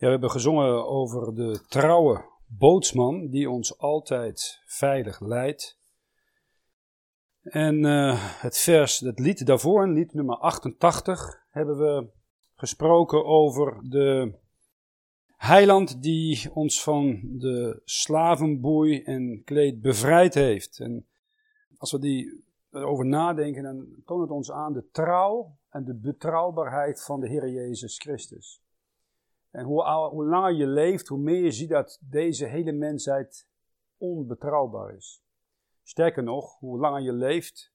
Ja, we hebben gezongen over de trouwe bootsman die ons altijd veilig leidt. En uh, het vers, het lied daarvoor, lied nummer 88, hebben we gesproken over de heiland die ons van de slavenboei en kleed bevrijd heeft. En als we die erover nadenken, dan toont het ons aan de trouw en de betrouwbaarheid van de Heer Jezus Christus. En hoe, hoe langer je leeft, hoe meer je ziet dat deze hele mensheid onbetrouwbaar is. Sterker nog, hoe langer je leeft,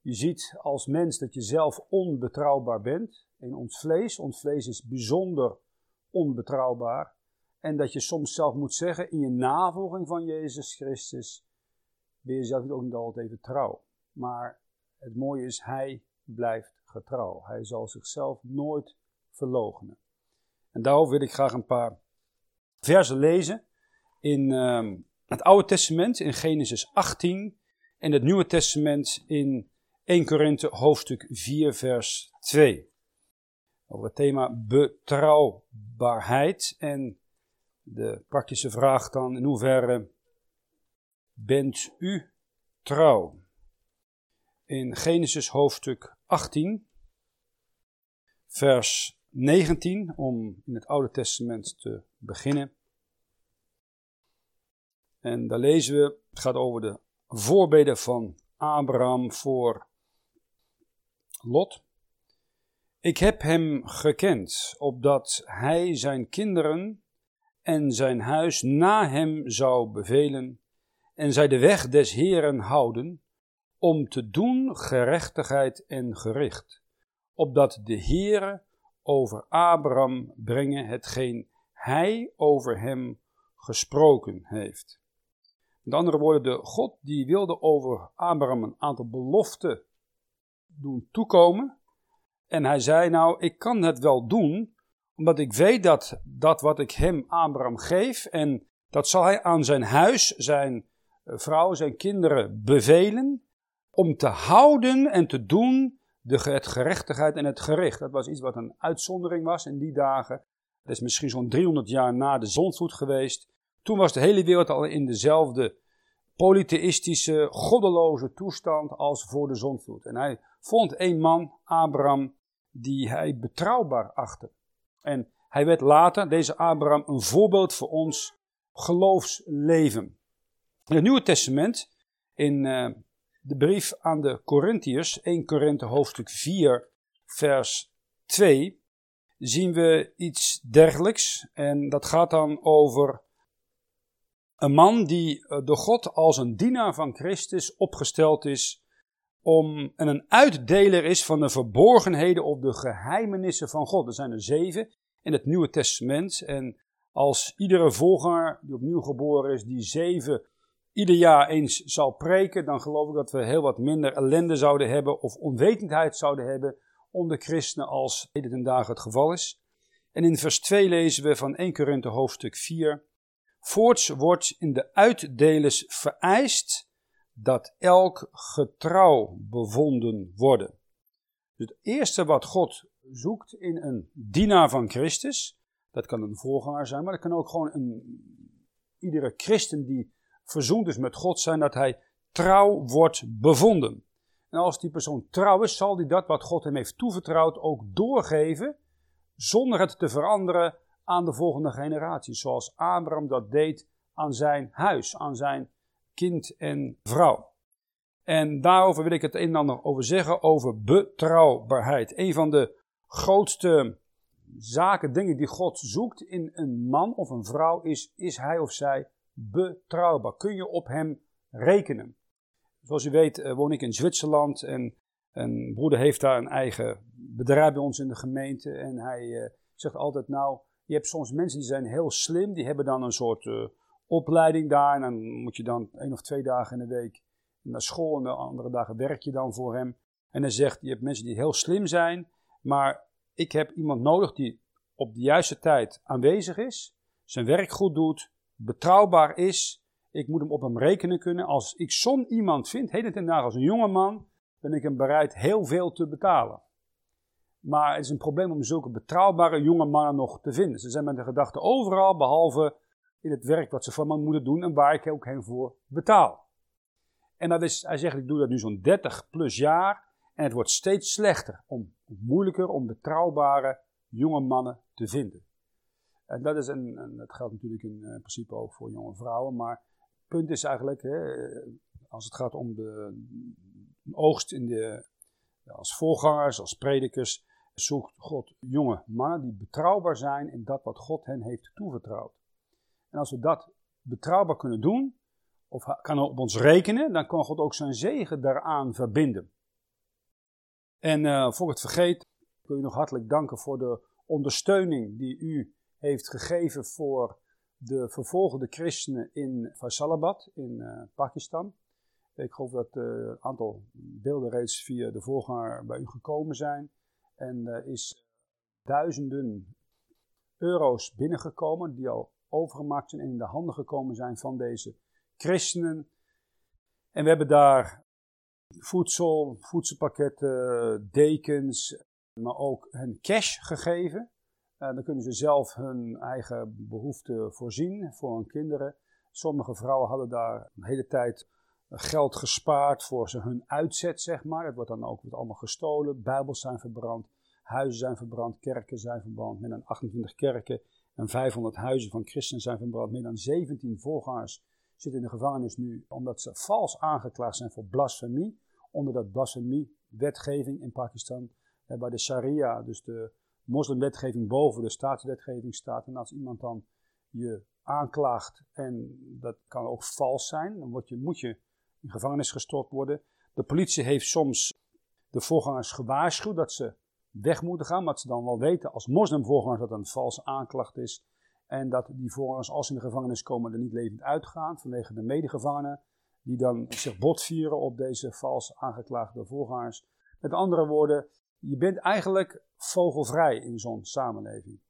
je ziet als mens dat je zelf onbetrouwbaar bent. In ons vlees, ons vlees is bijzonder onbetrouwbaar. En dat je soms zelf moet zeggen, in je navolging van Jezus Christus, ben je zelf ook niet altijd even trouw. Maar het mooie is, hij blijft getrouw. Hij zal zichzelf nooit verloochenen. En daarover wil ik graag een paar versen lezen in uh, het Oude Testament, in Genesis 18, en het Nieuwe Testament in 1 Korinthe hoofdstuk 4, vers 2. Over het thema betrouwbaarheid en de praktische vraag dan, in hoeverre bent u trouw? In Genesis hoofdstuk 18, vers 19, om in het Oude Testament te beginnen. En daar lezen we, het gaat over de voorbeden van Abraham voor Lot. Ik heb hem gekend, opdat hij zijn kinderen en zijn huis na hem zou bevelen, en zij de weg des Heeren houden, om te doen gerechtigheid en gericht, opdat de Heere over Abraham brengen hetgeen hij over hem gesproken heeft. Met andere woorden, de God die wilde over Abraham een aantal beloften doen toekomen. En hij zei nou, ik kan het wel doen, omdat ik weet dat dat wat ik hem, Abraham, geef, en dat zal hij aan zijn huis, zijn eh, vrouw, zijn kinderen bevelen, om te houden en te doen de, het gerechtigheid en het gericht. Dat was iets wat een uitzondering was in die dagen. Dat is misschien zo'n 300 jaar na de zondvloed geweest. Toen was de hele wereld al in dezelfde polytheïstische, goddeloze toestand als voor de zondvloed. En hij vond een man, Abraham, die hij betrouwbaar achtte. En hij werd later, deze Abraham, een voorbeeld voor ons geloofsleven. In het Nieuwe Testament, in uh, de brief aan de Corinthiërs, 1 Korinthe hoofdstuk 4, vers 2, zien we iets dergelijks. En dat gaat dan over een man die eh, door God als een dienaar van Christus opgesteld is om, en een uitdeler is van de verborgenheden of de geheimenissen van God. Er zijn er zeven in het Nieuwe Testament. En als iedere voorganger die opnieuw geboren is, die zeven ieder jaar eens zal preken, dan geloof ik dat we heel wat minder ellende zouden hebben of onwetendheid zouden hebben onder christenen als heden ten dagen het geval is. En in vers 2 lezen we van 1 Korinthe hoofdstuk 4. Voorts wordt in de uitdelers vereist dat elk getrouw bevonden worden. Het eerste wat God zoekt in een dienaar van Christus, dat kan een voorganger zijn, maar dat kan ook gewoon een, iedere christen die verzoend is met God zijn, dat hij trouw wordt bevonden. En als die persoon trouw is, zal hij dat wat God hem heeft toevertrouwd ook doorgeven, zonder het te veranderen aan de volgende generatie. Zoals Abraham dat deed aan zijn huis, aan zijn kind en vrouw. En daarover wil ik het een en ander over zeggen, over betrouwbaarheid. Een van de grootste zaken, dingen die God zoekt in een man of een vrouw, is, is hij of zij betrouwbaar? Kun je op hem rekenen? Zoals u weet eh, woon ik in Zwitserland en een broeder heeft daar een eigen bedrijf bij ons in de gemeente. En hij eh, zegt altijd, nou, je hebt soms mensen die zijn heel slim, die hebben dan een soort uh, opleiding daar. En dan moet je dan één of twee dagen in de week naar school en de andere dagen werk je dan voor hem. En hij zegt, je hebt mensen die heel slim zijn, maar ik heb iemand nodig die op de juiste tijd aanwezig is, zijn werk goed doet, betrouwbaar is. Ik moet hem op hem rekenen kunnen. Als ik zo'n iemand vind, heden ten dagen als een jonge man, ben ik hem bereid heel veel te betalen. Maar het is een probleem om zulke betrouwbare jonge mannen nog te vinden. Ze zijn met de gedachte overal, behalve in het werk wat ze van me moeten doen en waar ik ook hen voor betaal. En dat is, hij zegt, ik doe dat nu zo'n 30 plus jaar en het wordt steeds slechter, om, moeilijker om betrouwbare jonge mannen te vinden. En dat, is een, en dat geldt natuurlijk in uh, principe ook voor jonge vrouwen, maar het punt is eigenlijk, hè, als het gaat om de, oogst in de, als voorgangers, als predikers, zoekt God jonge mannen die betrouwbaar zijn in dat wat God hen heeft toevertrouwd. En als we dat betrouwbaar kunnen doen, of kan op ons rekenen, dan kan God ook zijn zegen daaraan verbinden. En uh, voor het vergeet, wil je nog hartelijk danken voor de ondersteuning die u heeft gegeven voor de vervolgde christenen in Faisalabad in uh, Pakistan. Ik geloof dat uh, een aantal beelden reeds via de voorganger bij u gekomen zijn. En er is duizenden euro's binnengekomen die al overgemaakt zijn en in de handen gekomen zijn van deze christenen. En we hebben daar voedsel, voedselpakketten, dekens, maar ook hun cash gegeven. Uh, dan kunnen ze zelf hun eigen behoeften voorzien voor hun kinderen. Sommige vrouwen hadden daar een hele tijd geld gespaard voor ze hun uitzet, zeg maar. Het wordt dan ook wordt allemaal gestolen. Bijbels zijn verbrand, huizen zijn verbrand, kerken zijn verbrand. Meer dan 28 kerken en 500 huizen van christenen zijn verbrand. Meer dan 17 voorgangers zitten in de gevangenis nu omdat ze vals aangeklaagd zijn voor blasfemie. Onder dat blasfemie-wetgeving in Pakistan, eh, waar de sharia, dus de moslimwetgeving boven de staatswetgeving staat. En als iemand dan je aanklaagt en dat kan ook vals zijn, dan word je, moet je in gevangenis gestopt worden. De politie heeft soms de voorgangers gewaarschuwd dat ze weg moeten gaan, maar ze dan wel weten als moslimvoorgangers dat een valse aanklacht is. En dat die voorgangers, als ze in de gevangenis komen, er niet levend uitgaan vanwege de medegevangenen, die dan zich botvieren op deze vals aangeklaagde voorgangers. Met andere woorden, je bent eigenlijk vogelvrij in zo'n samenleving.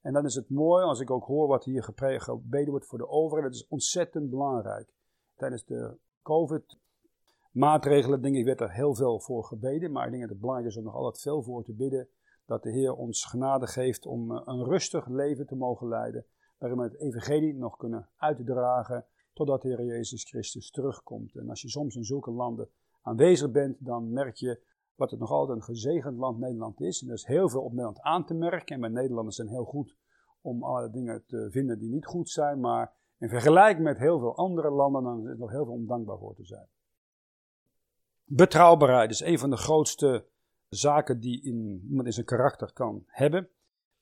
En dan is het mooi als ik ook hoor wat hier gebeden wordt voor de overheid. Dat is ontzettend belangrijk. Tijdens de COVID-maatregelen, denk ik, werd er heel veel voor gebeden. Maar ik denk dat het belangrijk is om nog altijd veel voor te bidden. Dat de Heer ons genade geeft om eh, een rustig leven te mogen leiden. Waarin we het evangelie nog kunnen uitdragen totdat de Heer Jezus Christus terugkomt. En als je soms in zulke landen aanwezig bent, dan merk je wat het nog altijd een gezegend land Nederland is. En er is heel veel op Nederland aan te merken. En wij Nederlanders zijn heel goed om alle dingen te vinden die niet goed zijn. Maar in vergelijking met heel veel andere landen, dan is er nog heel veel om dankbaar voor te zijn. Betrouwbaarheid is een van de grootste zaken die in, iemand in zijn karakter kan hebben.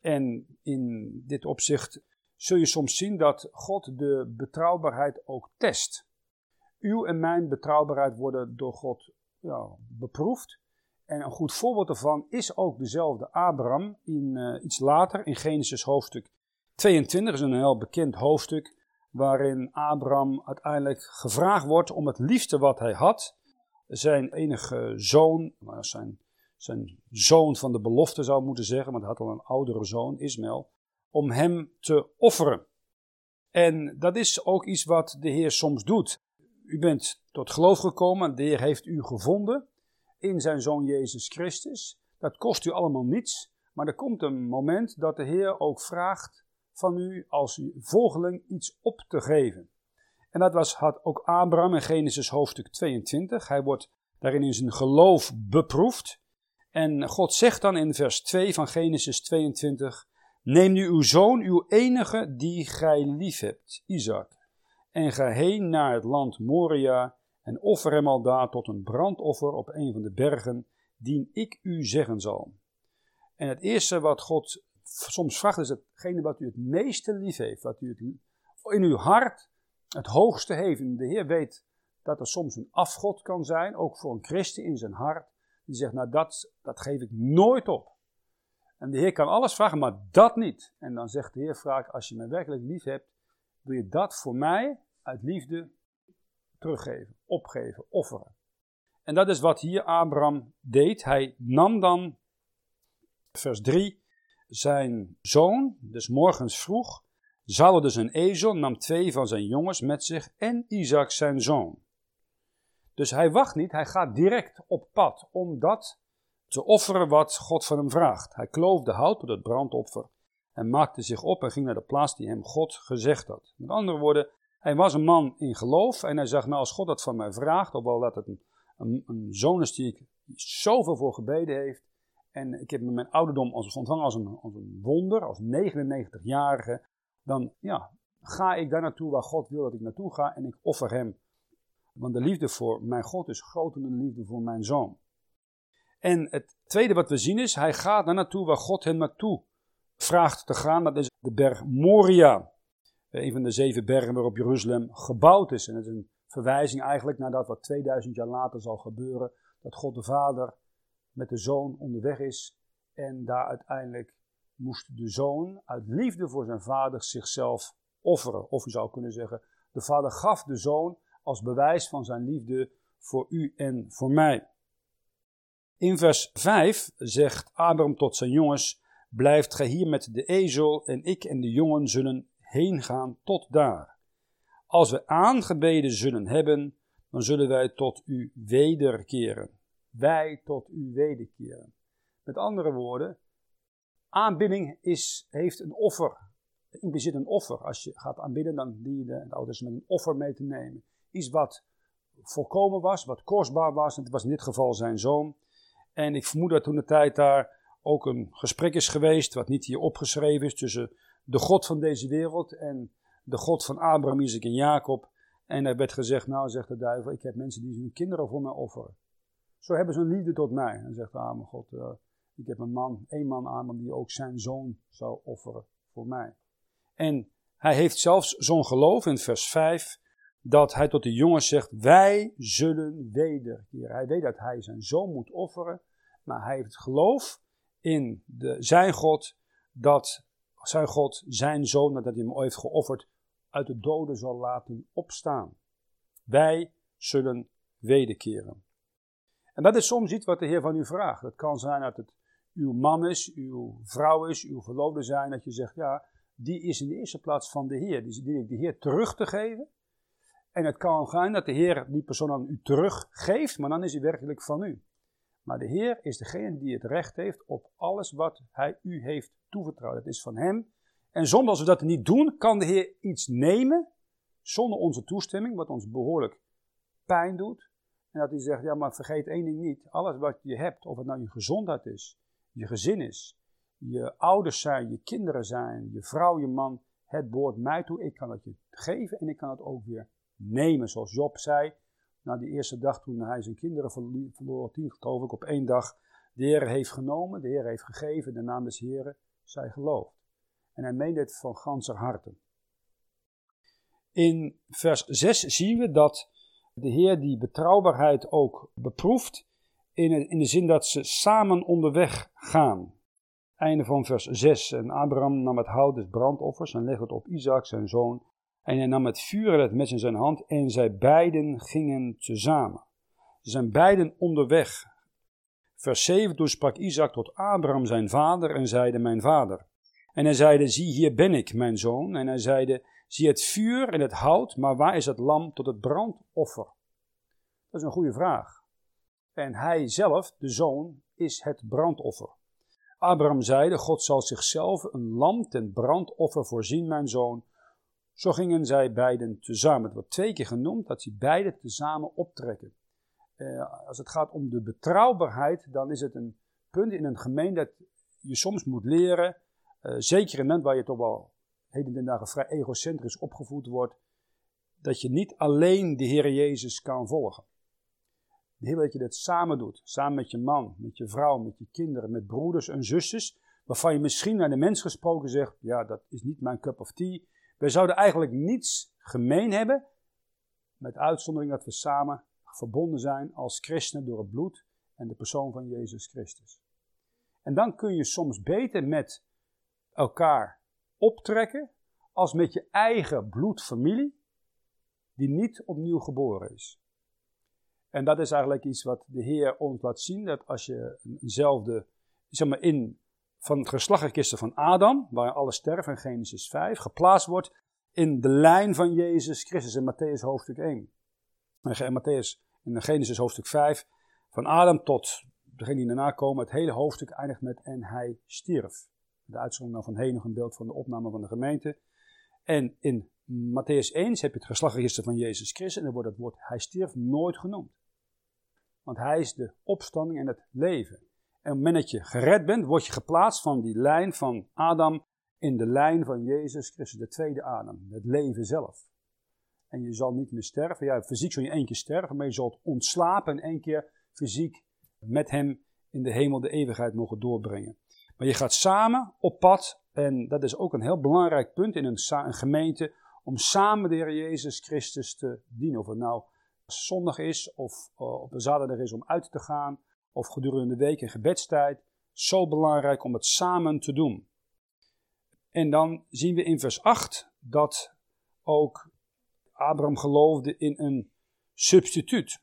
En in dit opzicht zul je soms zien dat God de betrouwbaarheid ook test. Uw en mijn betrouwbaarheid worden door God ja, beproefd. En een goed voorbeeld daarvan is ook dezelfde Abraham in uh, iets later in Genesis hoofdstuk 22. is een heel bekend hoofdstuk waarin Abraham uiteindelijk gevraagd wordt om het liefste wat hij had, zijn enige zoon, zijn, zijn zoon van de belofte zou moeten zeggen, maar hij had al een oudere zoon, Ismaël, om hem te offeren. En dat is ook iets wat de Heer soms doet. U bent tot geloof gekomen, de Heer heeft u gevonden in zijn zoon Jezus Christus. Dat kost u allemaal niets, maar er komt een moment dat de Heer ook vraagt van u als uw volgeling iets op te geven. En dat was, had ook Abraham in Genesis hoofdstuk 22. Hij wordt daarin in zijn geloof beproefd. En God zegt dan in vers 2 van Genesis 22: Neem nu uw zoon, uw enige die gij lief hebt, Isaac, en ga heen naar het land Moria en offer hem al daar tot een brandoffer op een van de bergen, die ik u zeggen zal. En het eerste wat God soms vraagt is hetgene wat u het meeste lief heeft, wat u het in uw hart het hoogste heeft. En de Heer weet dat er soms een afgod kan zijn, ook voor een christen in zijn hart, die zegt, nou dat, geef ik nooit op. En de Heer kan alles vragen, maar dat niet. En dan zegt de Heer, vraag, als je me werkelijk lief hebt, wil je dat voor mij uit liefde teruggeven, opgeven, offeren. En dat is wat hier Abraham deed. Hij nam dan, vers 3, zijn zoon, dus morgens vroeg, zalde dus een ezel, nam twee van zijn jongens met zich en Isaac zijn zoon. Dus hij wacht niet, hij gaat direct op pad om dat te offeren wat God van hem vraagt. Hij kloofde hout tot het brandoffer en maakte zich op en ging naar de plaats die hem God gezegd had. Met andere woorden, hij was een man in geloof en hij zegt, nou als God dat van mij vraagt, ofwel dat het een, een, een zoon is die ik zoveel voor gebeden heeft, en ik heb mijn ouderdom als, ontvangen als een, als een wonder, als 99-jarige, dan ja, ga ik daar naartoe waar God wil dat ik naartoe ga en ik offer hem. Want de liefde voor mijn God is groter dan de liefde voor mijn zoon. En het tweede wat we zien is, hij gaat daar naartoe waar God hem naartoe vraagt te gaan. Dat is de berg Moria. Een van de zeven bergen waarop Jeruzalem gebouwd is. En dat is een verwijzing eigenlijk naar dat wat 2000 jaar later zal gebeuren. Dat God de Vader met de zoon onderweg is. En daar uiteindelijk moest de zoon uit liefde voor zijn vader zichzelf offeren. Of je zou kunnen zeggen, de vader gaf de zoon als bewijs van zijn liefde voor u en voor mij. In vers 5 zegt Abraham tot zijn jongens: Blijft gij hier met de ezel, en ik en de jongen zullen heen gaan tot daar. Als we aangebeden zullen hebben, dan zullen wij tot u wederkeren. Wij tot u wederkeren. Met andere woorden, aanbidding is, heeft een offer. Impliceert een offer. Als je gaat aanbidden, dan dien je de, de ouders met een offer mee te nemen. Iets wat volkomen was, wat kostbaar was. Het was in dit geval zijn zoon. En ik vermoed dat toen de tijd daar ook een gesprek is geweest, wat niet hier opgeschreven is, tussen de God van deze wereld en de God van Abraham, Isaac en Jacob. En er werd gezegd, nou zegt de duivel, ik heb mensen die hun kinderen voor mij offeren. Zo hebben ze een liefde tot mij. En zegt Abraham, God, uh, ik heb een man, één man Abraham, die ook zijn zoon zou offeren voor mij. En hij heeft zelfs zo'n geloof in vers 5, dat hij tot de jongens zegt, wij zullen wederkeren. Hij weet dat hij zijn zoon moet offeren, maar hij heeft geloof in de, zijn God, dat zijn God zijn zoon, nadat hij hem heeft geofferd, uit de doden zal laten opstaan. Wij zullen wederkeren. En dat is soms iets wat de Heer van u vraagt. Het kan zijn dat het uw man is, uw vrouw is, uw verloofde zijn, dat je zegt, ja, die is in de eerste plaats van de Heer. Die de Heer terug te geven. En het kan zijn dat de Heer die persoon aan u teruggeeft, maar dan is hij werkelijk van u. Maar de Heer is degene die het recht heeft op alles wat Hij u heeft toevertrouwd. Het is van Hem. En zonder als we dat niet doen, kan de Heer iets nemen, zonder onze toestemming, wat ons behoorlijk pijn doet. En dat hij zegt, ja maar vergeet één ding niet. Alles wat je hebt, of het nou je gezondheid is, je gezin is, je ouders zijn, je kinderen zijn, je vrouw, je man, het behoort mij toe. Ik kan het je geven en ik kan het ook weer nemen. Zoals Job zei, na die eerste dag toen hij zijn kinderen verloor, tien geloof ik, op één dag. De Heer heeft genomen, de Heer heeft gegeven, de naam des Heeren, zij gelooft. En hij meende het van ganser harte. In vers 6 zien we dat de Heer die betrouwbaarheid ook beproeft, in, in de zin dat ze samen onderweg gaan. Einde van vers 6. En Abraham nam het hout des brandoffers en legde het op Isaac, zijn zoon. En hij nam het vuur en het mes in zijn hand en zij beiden gingen tezamen. Ze zijn beiden onderweg. Vers 7, toen sprak Isaac tot Abraham zijn vader en zeide, mijn vader. En hij zeide, zie hier ben ik, mijn zoon. En hij zeide, zie het vuur en het hout, maar waar is het lam tot het brandoffer? Dat is een goede vraag. En hij zelf, de zoon, is het brandoffer. Abraham zeide, God zal zichzelf een lam ten brandoffer voorzien, mijn zoon. Zo gingen zij beiden tezamen. Het wordt twee keer genoemd dat ze beiden tezamen optrekken. Uh, als het gaat om de betrouwbaarheid, dan is het een punt in een gemeente dat je soms moet leren, uh, zeker in een land waar je toch wel heden ten dagen vrij egocentrisch opgevoed wordt, dat je niet alleen de Heer Jezus kan volgen. Wil dat je dat samen doet, samen met je man, met je vrouw, met je kinderen, met broeders en zusters, waarvan je misschien naar de mens gesproken zegt, ja, dat is niet mijn cup of tea, wij zouden eigenlijk niets gemeen hebben, met uitzondering dat we samen verbonden zijn als christenen door het bloed en de persoon van Jezus Christus. En dan kun je soms beter met elkaar optrekken als met je eigen bloedfamilie, die niet opnieuw geboren is. En dat is eigenlijk iets wat de Heer ons laat zien, dat als je eenzelfde, zeg maar in van het geslachtkisten van Adam, waar alle sterven in Genesis 5, geplaatst wordt in de lijn van Jezus Christus in Matthäus hoofdstuk 1. En Matthäus in Genesis hoofdstuk 5, van Adam tot degene die daarna komen, het hele hoofdstuk eindigt met en hij stierf. De uitzondering van heen nog een beeld van de opname van de gemeente. En in Matthäus 1 heb je het geslachtregister van Jezus Christus en dan wordt het woord hij stierf nooit genoemd. Want hij is de opstanding en het leven. En op het moment dat je gered bent, word je geplaatst van die lijn van Adam in de lijn van Jezus Christus, de tweede Adam, het leven zelf. En je zal niet meer sterven. Ja, fysiek zul je één keer sterven, maar je zult ontslapen en één keer fysiek met hem in de hemel de eeuwigheid mogen doorbrengen. Maar je gaat samen op pad, en dat is ook een heel belangrijk punt in een, een gemeente, om samen de Heer Jezus Christus te dienen. Of het nou zondag is, of uh, op een zaterdag is om uit te gaan, of gedurende de week in gebedstijd. Zo belangrijk om het samen te doen. En dan zien we in vers 8 dat ook Abraham geloofde in een substituut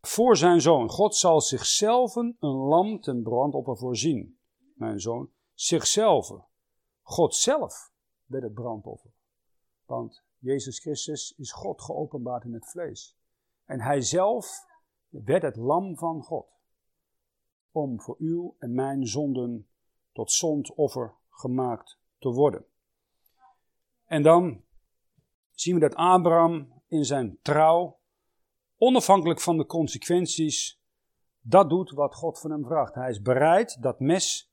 voor zijn zoon. God zal zichzelf een lam ten brandoffer voorzien, mijn zoon. Zichzelf. God zelf werd het brandoffer. Want Jezus Christus is God geopenbaard in het vlees. En hij zelf werd het lam van God. Om voor uw en mijn zonden tot zondoffer gemaakt te worden. En dan zien we dat Abraham in zijn trouw, onafhankelijk van de consequenties, dat doet wat God van hem vraagt. Hij is bereid dat mes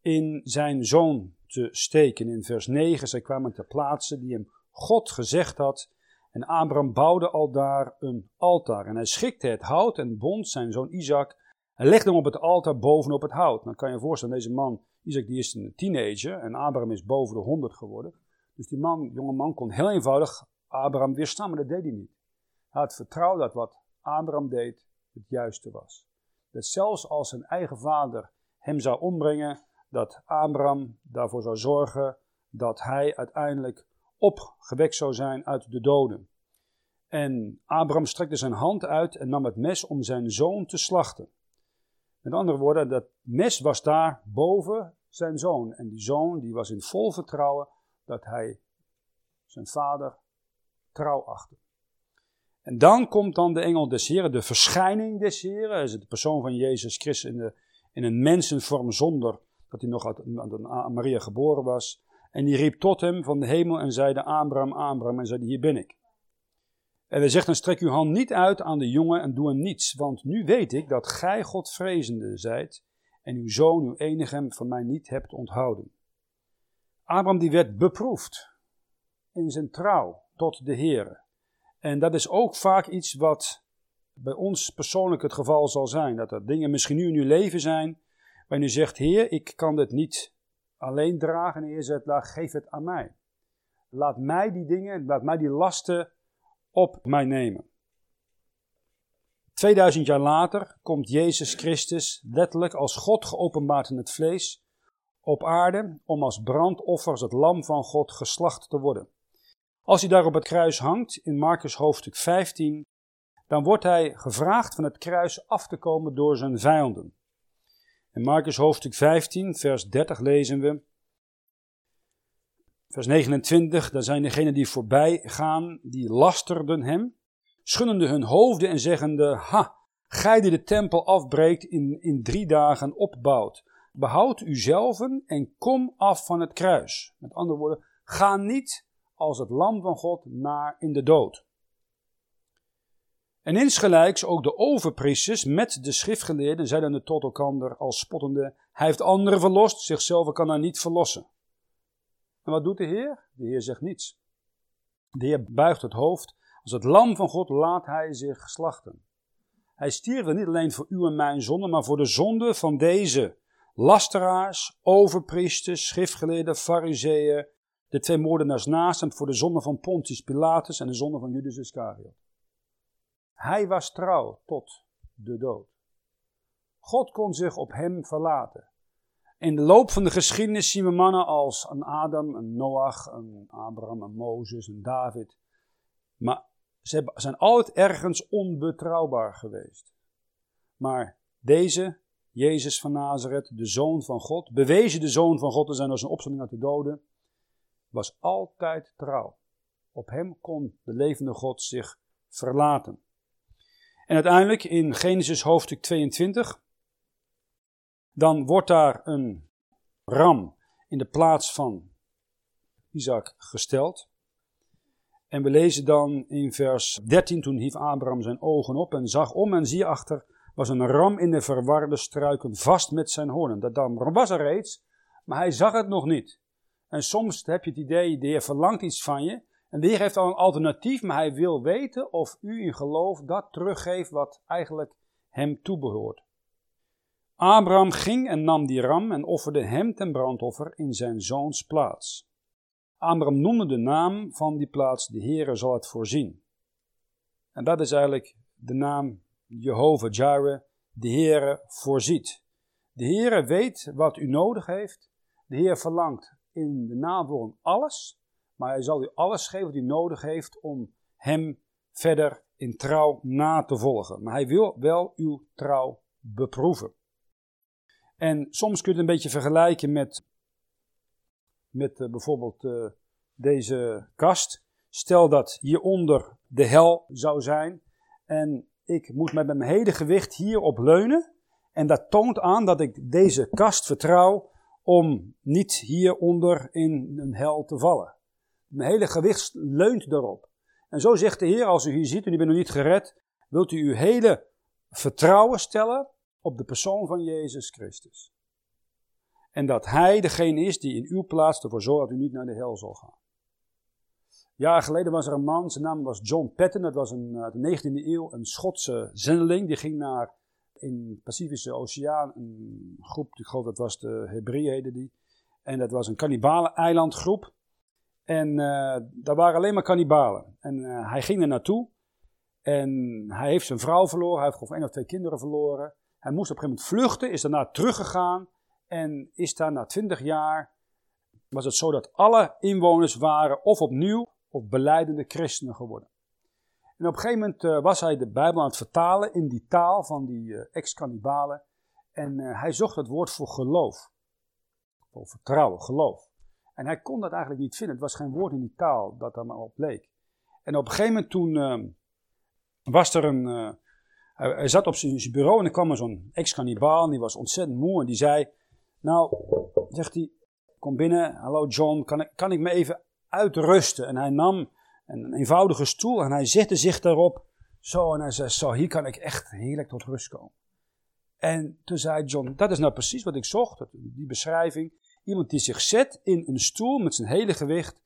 in zijn zoon te steken. In vers 9, zij kwamen ter plaatse die hem God gezegd had. En Abraham bouwde al daar een altaar. En hij schikte het hout en bond zijn zoon Isaac. En legde hem op het altaar bovenop het hout. Dan kan je je voorstellen, deze man, Isaac, die is een teenager. En Abraham is boven de 100 geworden. Dus die man, jonge man kon heel eenvoudig Abraham weerstaan, maar dat deed hij niet. Hij had vertrouwd dat wat Abraham deed het juiste was. Dat zelfs als zijn eigen vader hem zou ombrengen, dat Abraham daarvoor zou zorgen dat hij uiteindelijk opgewekt zou zijn uit de doden. En Abraham strekte zijn hand uit en nam het mes om zijn zoon te slachten. Met andere woorden, dat mes was daar boven zijn zoon. En die zoon die was in vol vertrouwen dat hij zijn vader trouw achtte. En dan komt dan de engel des Heren, de verschijning des Heren. is de persoon van Jezus Christus in, de, in een mensenvorm zonder dat hij nog uit, uit Maria geboren was. En die riep tot hem van de hemel en zeide, Abraham, Abraham, en zei, hier ben ik. En hij zegt, dan strek uw hand niet uit aan de jongen en doe hem niets, want nu weet ik dat gij Godvrezende zijt en uw zoon, uw enige, van mij niet hebt onthouden. Abraham die werd beproefd in zijn trouw tot de Heer. En dat is ook vaak iets wat bij ons persoonlijk het geval zal zijn. Dat er dingen misschien nu in uw leven zijn, waar u zegt, Heer, ik kan dit niet alleen dragen. En Heer zegt, geef het aan mij. Laat mij die dingen, laat mij die lasten op mij nemen. 2000 jaar later komt Jezus Christus letterlijk als God geopenbaard in het vlees op aarde om als brandoffer, als het lam van God, geslacht te worden. Als hij daar op het kruis hangt, in Marcus hoofdstuk 15, dan wordt hij gevraagd van het kruis af te komen door zijn vijanden. In Marcus hoofdstuk 15, vers 30 lezen we. Vers 29, daar zijn degenen die voorbij gaan, die lasterden hem, schuddende hun hoofden en zeggende, ha, gij die de tempel afbreekt in, in drie dagen opbouwt, behoud uzelven en kom af van het kruis. Met andere woorden, ga niet als het lam van God naar in de dood. En insgelijks ook de overpriesters met de schriftgeleerden zeiden tot elkaar als spottende, hij heeft anderen verlost, zichzelf kan hij niet verlossen. En wat doet de Heer? De Heer zegt niets. De Heer buigt het hoofd. Als het lam van God laat hij zich slachten. Hij stierf niet alleen voor u en mijn zonde, maar voor de zonde van deze lasteraars, overpriesters, schriftgeleerden, fariseeën, de twee moordenaars naast hem voor de zonde van Pontius Pilatus en de zonde van Judas Iscariot. Hij was trouw tot de dood. God kon zich op hem verlaten. In de loop van de geschiedenis zien we mannen als een Adam, een Noach, een Abraham, een Mozes, een David. Maar ze zijn altijd ergens onbetrouwbaar geweest. Maar deze Jezus van Nazareth, de Zoon van God, bewezen de Zoon van God te zijn als een opstanding uit de doden, was altijd trouw. Op hem kon de levende God zich verlaten. En uiteindelijk in Genesis hoofdstuk 22, dan wordt daar een ram in de plaats van Isaac gesteld. En we lezen dan in vers 13, toen hief Abraham zijn ogen op en zag om en zie achter was een ram in de verwarde struiken vast met zijn hoornen. Dat dan was er reeds, maar hij zag het nog niet. En soms heb je het idee, de Heer verlangt iets van je. En de Heer heeft al een alternatief, maar hij wil weten of u in geloof dat teruggeeft wat eigenlijk hem toebehoort. Abraham ging en nam die ram en offerde hem ten brandoffer in zijn zoons plaats. Abraham noemde de naam van die plaats, de Heere zal het voorzien. En dat is eigenlijk de naam Jehovah Jireh, de Heere voorziet. De Heere weet wat u nodig heeft. De Heer verlangt in de navolging alles, maar hij zal u alles geven wat u nodig heeft om hem verder in trouw na te volgen. Maar hij wil wel uw trouw beproeven. En soms kun je het een beetje vergelijken met, met uh, bijvoorbeeld uh, deze kast. Stel dat hieronder de hel zou zijn en ik moet met mijn hele gewicht hierop leunen. En dat toont aan dat ik deze kast vertrouw om niet hieronder in een hel te vallen. Mijn hele gewicht leunt daarop. En zo zegt de Heer, als u hier ziet en u bent nog niet gered, wilt u uw hele vertrouwen stellen op de persoon van Jezus Christus. En dat Hij degene is die in uw plaats ervoor zorgt dat u niet naar de hel zal gaan. Jaren geleden was er een man, zijn naam was John Patton, dat was een, uit de 19e eeuw een Schotse zendeling. Die ging naar in de Pacifische Oceaan, een groep, ik geloof dat was de Hebreeën die. En dat was een kannibalen-eilandgroep. En uh, daar waren alleen maar kannibalen. En uh, hij ging er naartoe. En hij heeft zijn vrouw verloren, hij heeft gewoon één of twee kinderen verloren. Hij moest op een gegeven moment vluchten, is daarna teruggegaan. En is daar na twintig jaar, was het zo dat alle inwoners waren of opnieuw of beleidende christenen geworden. En op een gegeven moment uh, was hij de Bijbel aan het vertalen in die taal van die uh, ex-kannibalen. En uh, hij zocht het woord voor geloof. Voor vertrouwen, geloof. En hij kon dat eigenlijk niet vinden. Het was geen woord in die taal dat daar maar op leek. En op een gegeven moment toen ehm, was er een... Hij, zat op zijn bureau en er kwam er zo'n ex-kannibaal. Die was ontzettend moe en die zei... Nou, zegt hij, kom binnen. Hallo John, kan ik, kan ik me even uitrusten? En hij nam een eenvoudige stoel en hij zette zich daarop. Zo, en hij zei, zo, hier kan ik echt heerlijk tot rust komen. En toen zei John, dat is nou precies wat ik zocht, die beschrijving. Iemand die zich zet in een stoel met zijn hele gewicht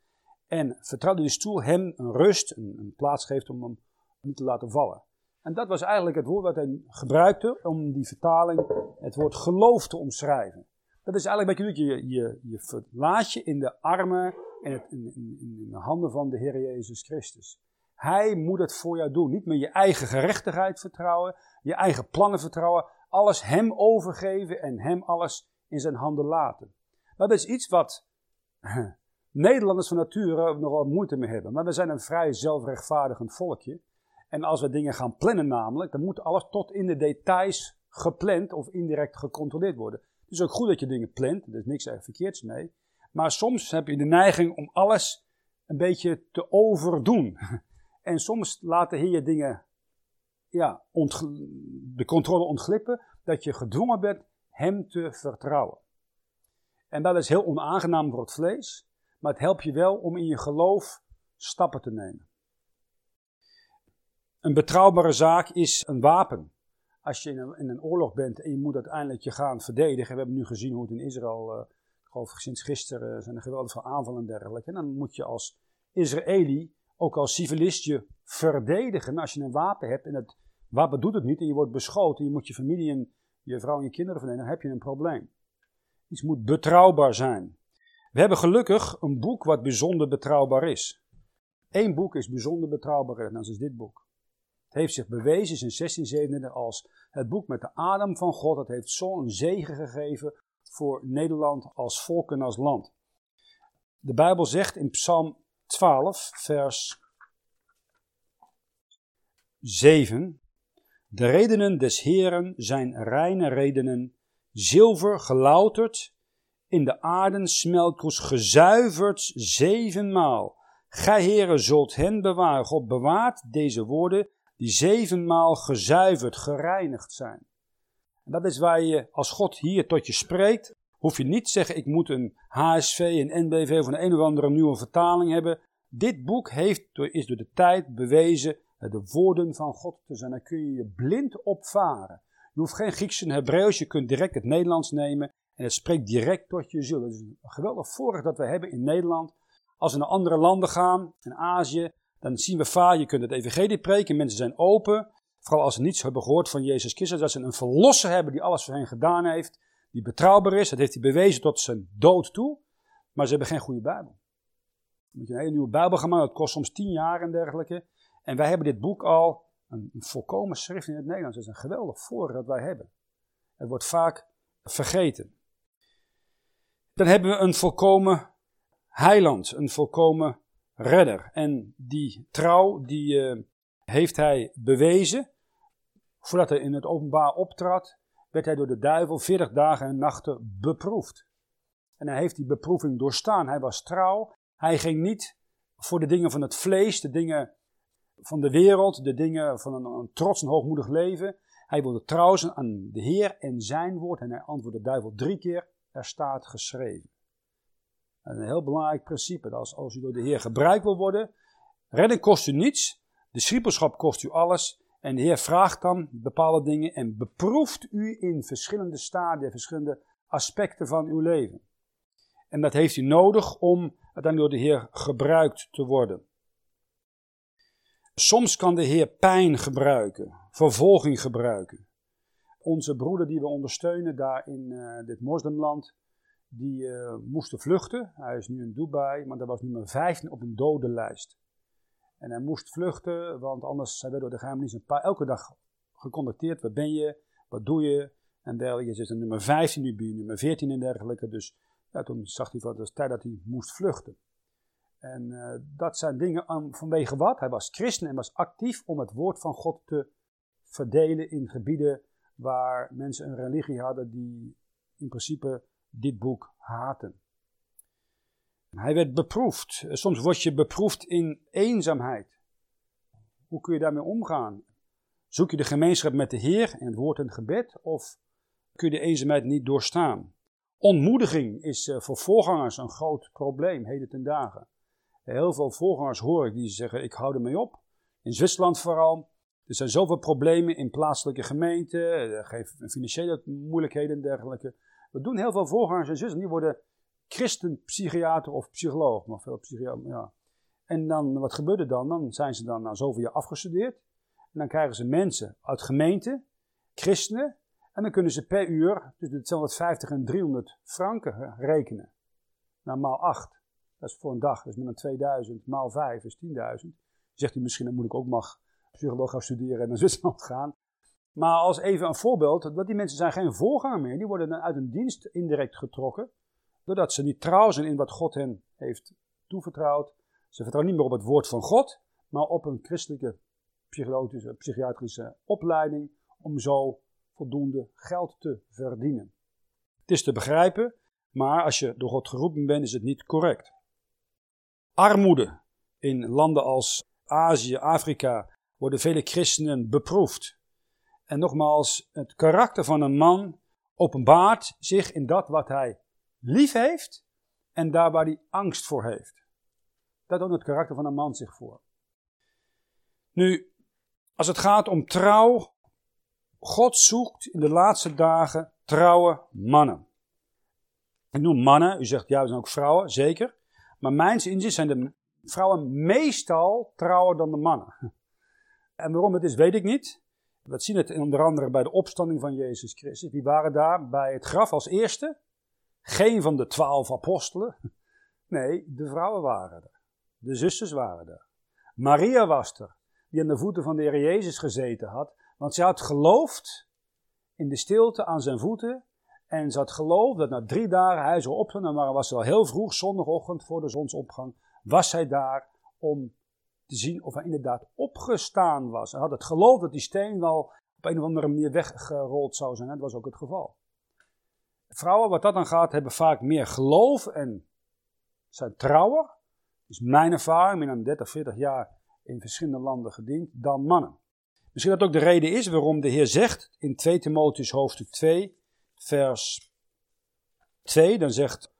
en vertrouwde die stoel hem een rust, een plaats geeft om hem niet te laten vallen. En dat was eigenlijk het woord wat hij gebruikte om die vertaling, het woord geloof te omschrijven. Dat is eigenlijk wat je doet, je, je, je verlaat je in de armen en in, in, in, de handen van de Heer Jezus Christus. Hij moet het voor jou doen. Niet meer je eigen gerechtigheid vertrouwen, je eigen plannen vertrouwen, alles Hem overgeven en Hem alles in zijn handen laten. Dat is iets wat Nederlanders van nature nogal moeite mee hebben. Maar we zijn een vrij zelfrechtvaardigend volkje. En als we dingen gaan plannen namelijk, dan moet alles tot in de details gepland of indirect gecontroleerd worden. Het is ook goed dat je dingen plant, er is niks verkeerds mee. Maar soms heb je de neiging om alles een beetje te overdoen. En soms laat de Heer dingen, ja, de controle ontglippen, dat je gedwongen bent Hem te vertrouwen. En dat is heel onaangenaam voor het vlees, maar het helpt je wel om in je geloof stappen te nemen. Een betrouwbare zaak is een wapen. Als je in een, oorlog bent en je moet uiteindelijk je gaan verdedigen. We hebben nu gezien hoe het in Israël, uh, geloof sinds gisteren, zijn er geweldige aanvallen en dergelijke. En dan moet je als Israëli, ook als civilist, je verdedigen. Als je een wapen hebt en het wapen doet het niet en je wordt beschoten, je moet je familie en je vrouw en je kinderen verdedigen, dan heb je een probleem. Iets moet betrouwbaar zijn. We hebben gelukkig een boek wat bijzonder betrouwbaar is. Eén boek is bijzonder betrouwbaar en dat is dit boek. Het heeft zich bewezen in 1637 als het boek met de adem van God. Het heeft zo'n zegen gegeven voor Nederland als volk en als land. De Bijbel zegt in Psalm 12, vers 7. De redenen des Heeren zijn reine redenen, zilver gelouterd, in de aarden smeltkroes gezuiverd zevenmaal. Gij Heere zult hen bewaren. God bewaart deze woorden die zevenmaal gezuiverd, gereinigd zijn. En dat is waar je, als God hier tot je spreekt, hoef je niet te zeggen, ik moet een HSV, een NBV of een een of andere nieuwe vertaling hebben. Dit boek heeft, is door de tijd bewezen de woorden van God te zijn. Daar kun je je blind opvaren. Je hoeft geen Grieks en Hebreeuws, je kunt direct het Nederlands nemen en het spreekt direct tot je ziel. Het is een geweldig voordeel dat we hebben in Nederland. Als we naar andere landen gaan, in Azië, dan zien we vaak, je kunt het evangelie preken, mensen zijn open. Vooral als ze niets hebben gehoord van Jezus Christus, dat ze een verlosser hebben die alles voor hen gedaan heeft, die betrouwbaar is. Dat heeft hij bewezen tot zijn dood toe. Maar ze hebben geen goede Bijbel. Dan moet je een hele nieuwe Bijbel gaan maken, dat kost soms tien jaar en dergelijke. En wij hebben dit boek al, een, volkomen schrift in het Nederlands. Dat is een geweldig voordeel dat wij hebben. Het wordt vaak vergeten. Dan hebben we een volkomen heiland, een volkomen redder. En die trouw, die uh, heeft hij bewezen. Voordat hij in het openbaar optrad, werd hij door de duivel 40 dagen en nachten beproefd. En hij heeft die beproeving doorstaan. Hij was trouw. Hij ging niet voor de dingen van het vlees, de dingen van de wereld, de dingen van een, een trots en hoogmoedig leven. Hij wilde trouw zijn aan de Heer en zijn woord. En hij antwoordde de duivel drie keer, er staat geschreven. Een heel belangrijk principe. Dat als, u door de Heer gebruikt wil worden, redding kost u niets, discipelschap kost u alles. En de Heer vraagt dan bepaalde dingen en beproeft u in verschillende stadia, verschillende aspecten van uw leven. En dat heeft u nodig om uiteindelijk door de Heer gebruikt te worden. Soms kan de Heer pijn gebruiken, vervolging gebruiken. Onze broeder die we ondersteunen daar in uh, dit moslimland, die uh, moesten vluchten. Hij is nu in Dubai, maar dat was nummer 15 op een dodenlijst. En hij moest vluchten, want anders zijn we door de geheimdienst een paar, elke dag gecontacteerd. Waar ben je? Wat doe je? En dergelijke. Je zit nummer 15, nu je nummer 14 en dergelijke. Dus ja, toen zag hij van, het tijd dat hij moest vluchten. En uh, dat zijn dingen vanwege wat? Hij was christen en was actief om het woord van God te verdelen in gebieden waar mensen een religie hadden die in principe dit boek haten. Hij werd beproefd. Soms word je beproefd in eenzaamheid. Hoe kun je daarmee omgaan? Zoek je de gemeenschap met de Heer in het woord en gebed of kun je de eenzaamheid niet doorstaan? Ontmoediging is eh, voor voorgangers een groot probleem, heden ten dagen. Heel veel voorgangers hoor ik die zeggen: Ik hou ermee op. In Zwitserland vooral. Er zijn zoveel problemen in plaatselijke gemeenten, er financiële moeilijkheden en dergelijke. We doen heel veel voorgangers en zussen, die worden christenpsychiater of psycholoog. Maar veel psychiater, ja. En dan, wat gebeurt er dan? Dan zijn ze dan na zoveel jaar afgestudeerd. En dan krijgen ze mensen uit gemeenten, christenen. En dan kunnen ze per uur tussen de 250 en 300 franken rekenen. naar maal 8. Dat is voor een dag. Dat is met een 2000 maal 5 is 10.000. Zegt u misschien, dan moet ik ook mag psycholoog gaan studeren en naar Zwitserland gaan. Maar als even een voorbeeld, dat die mensen zijn geen voorganger meer. Die worden dan uit een dienst indirect getrokken. Doordat ze niet trouw zijn in wat God hen heeft toevertrouwd. Ze vertrouwen niet meer op het woord van God, maar op een christelijke psychologische, psychiatrische opleiding. Om zo voldoende geld te verdienen. Het is te begrijpen, maar als je door God geroepen bent, is het niet correct. Armoede in landen als Azië, Afrika worden vele christenen beproefd. En nogmaals, het karakter van een man openbaart zich in dat wat hij lief heeft en daar waar hij angst voor heeft. Dat doet het karakter van een man zich voor. Nu, als het gaat om trouw, God zoekt in de laatste dagen trouwe mannen. Ik noem mannen, u zegt ja, er zijn ook vrouwen, zeker. Maar mijns inziens zijn de vrouwen meestal trouwer dan de mannen. En waarom het is, weet ik niet. We zien het onder andere bij de opstanding van Jezus Christus. Wie waren daar bij het graf als eerste? Geen van de twaalf apostelen. Nee, de vrouwen waren er. De zusters waren er. Maria was er, die aan de voeten van de Heer Jezus gezeten had. Want ze had geloofd in de stilte aan zijn voeten. En ze had geloofd dat na drie dagen hij zou opstaan. En maar was al heel vroeg, zondagochtend voor de zonsopgang, was zij daar om te zien of hij inderdaad opgestaan was. Hij had het geloof dat die steen wel op een of andere manier weggerold zou zijn. Dat was ook het geval. Vrouwen, wat dat dan gaat, hebben vaak meer geloof en zijn trouwer. Is mijn ervaring, ik ben 30, 40 jaar in verschillende landen gediend, dan mannen. Misschien dat ook de reden is waarom de Heer zegt in 2 Timotheus hoofdstuk 2, vers 2, dan zegt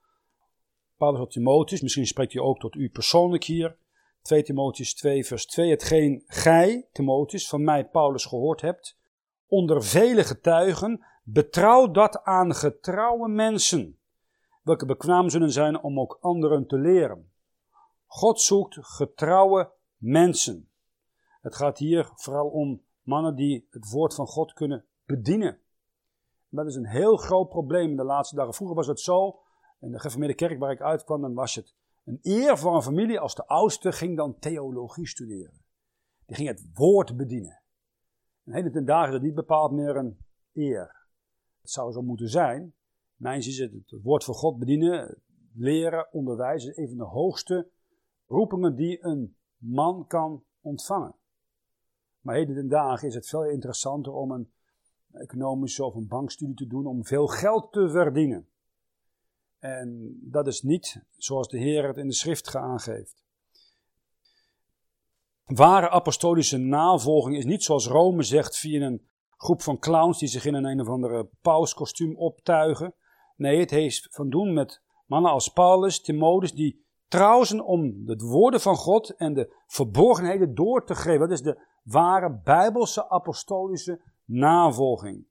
Paulus tot Timotheus, misschien spreekt hij ook tot u persoonlijk hier, 2 Timotheus 2, vers 2, hetgeen gij, Timotheus, van mij, Paulus, gehoord hebt, onder vele getuigen, betrouw dat aan getrouwe mensen, welke bekwaam zullen zijn om ook anderen te leren. God zoekt getrouwe mensen. Het gaat hier vooral om mannen die het woord van God kunnen bedienen. Dat is een heel groot probleem in de laatste dagen. Vroeger was het zo, in de geformeerde kerk waar ik uitkwam, dan was het een eer voor een familie als de oudste ging dan theologie studeren. Die ging het woord bedienen. En heden ten dagen is het niet bepaald meer een eer. Het zou zo moeten zijn. Mijns is het het woord van God bedienen, leren, onderwijzen, een van de hoogste roepingen die een man kan ontvangen. Maar heden ten dagen is het veel interessanter om een economische of een bankstudie te doen om veel geld te verdienen. En dat is niet zoals de Heer het in de schrift aangeeft. Ware apostolische navolging is niet zoals Rome zegt via een groep van clowns die zich in een, een of andere pauskostuum optuigen. Nee, het heeft van doen met mannen als Paulus, Timotheus, die trouw zijn om het woorden van God en de verborgenheden door te geven. Dat is de ware bijbelse apostolische navolging.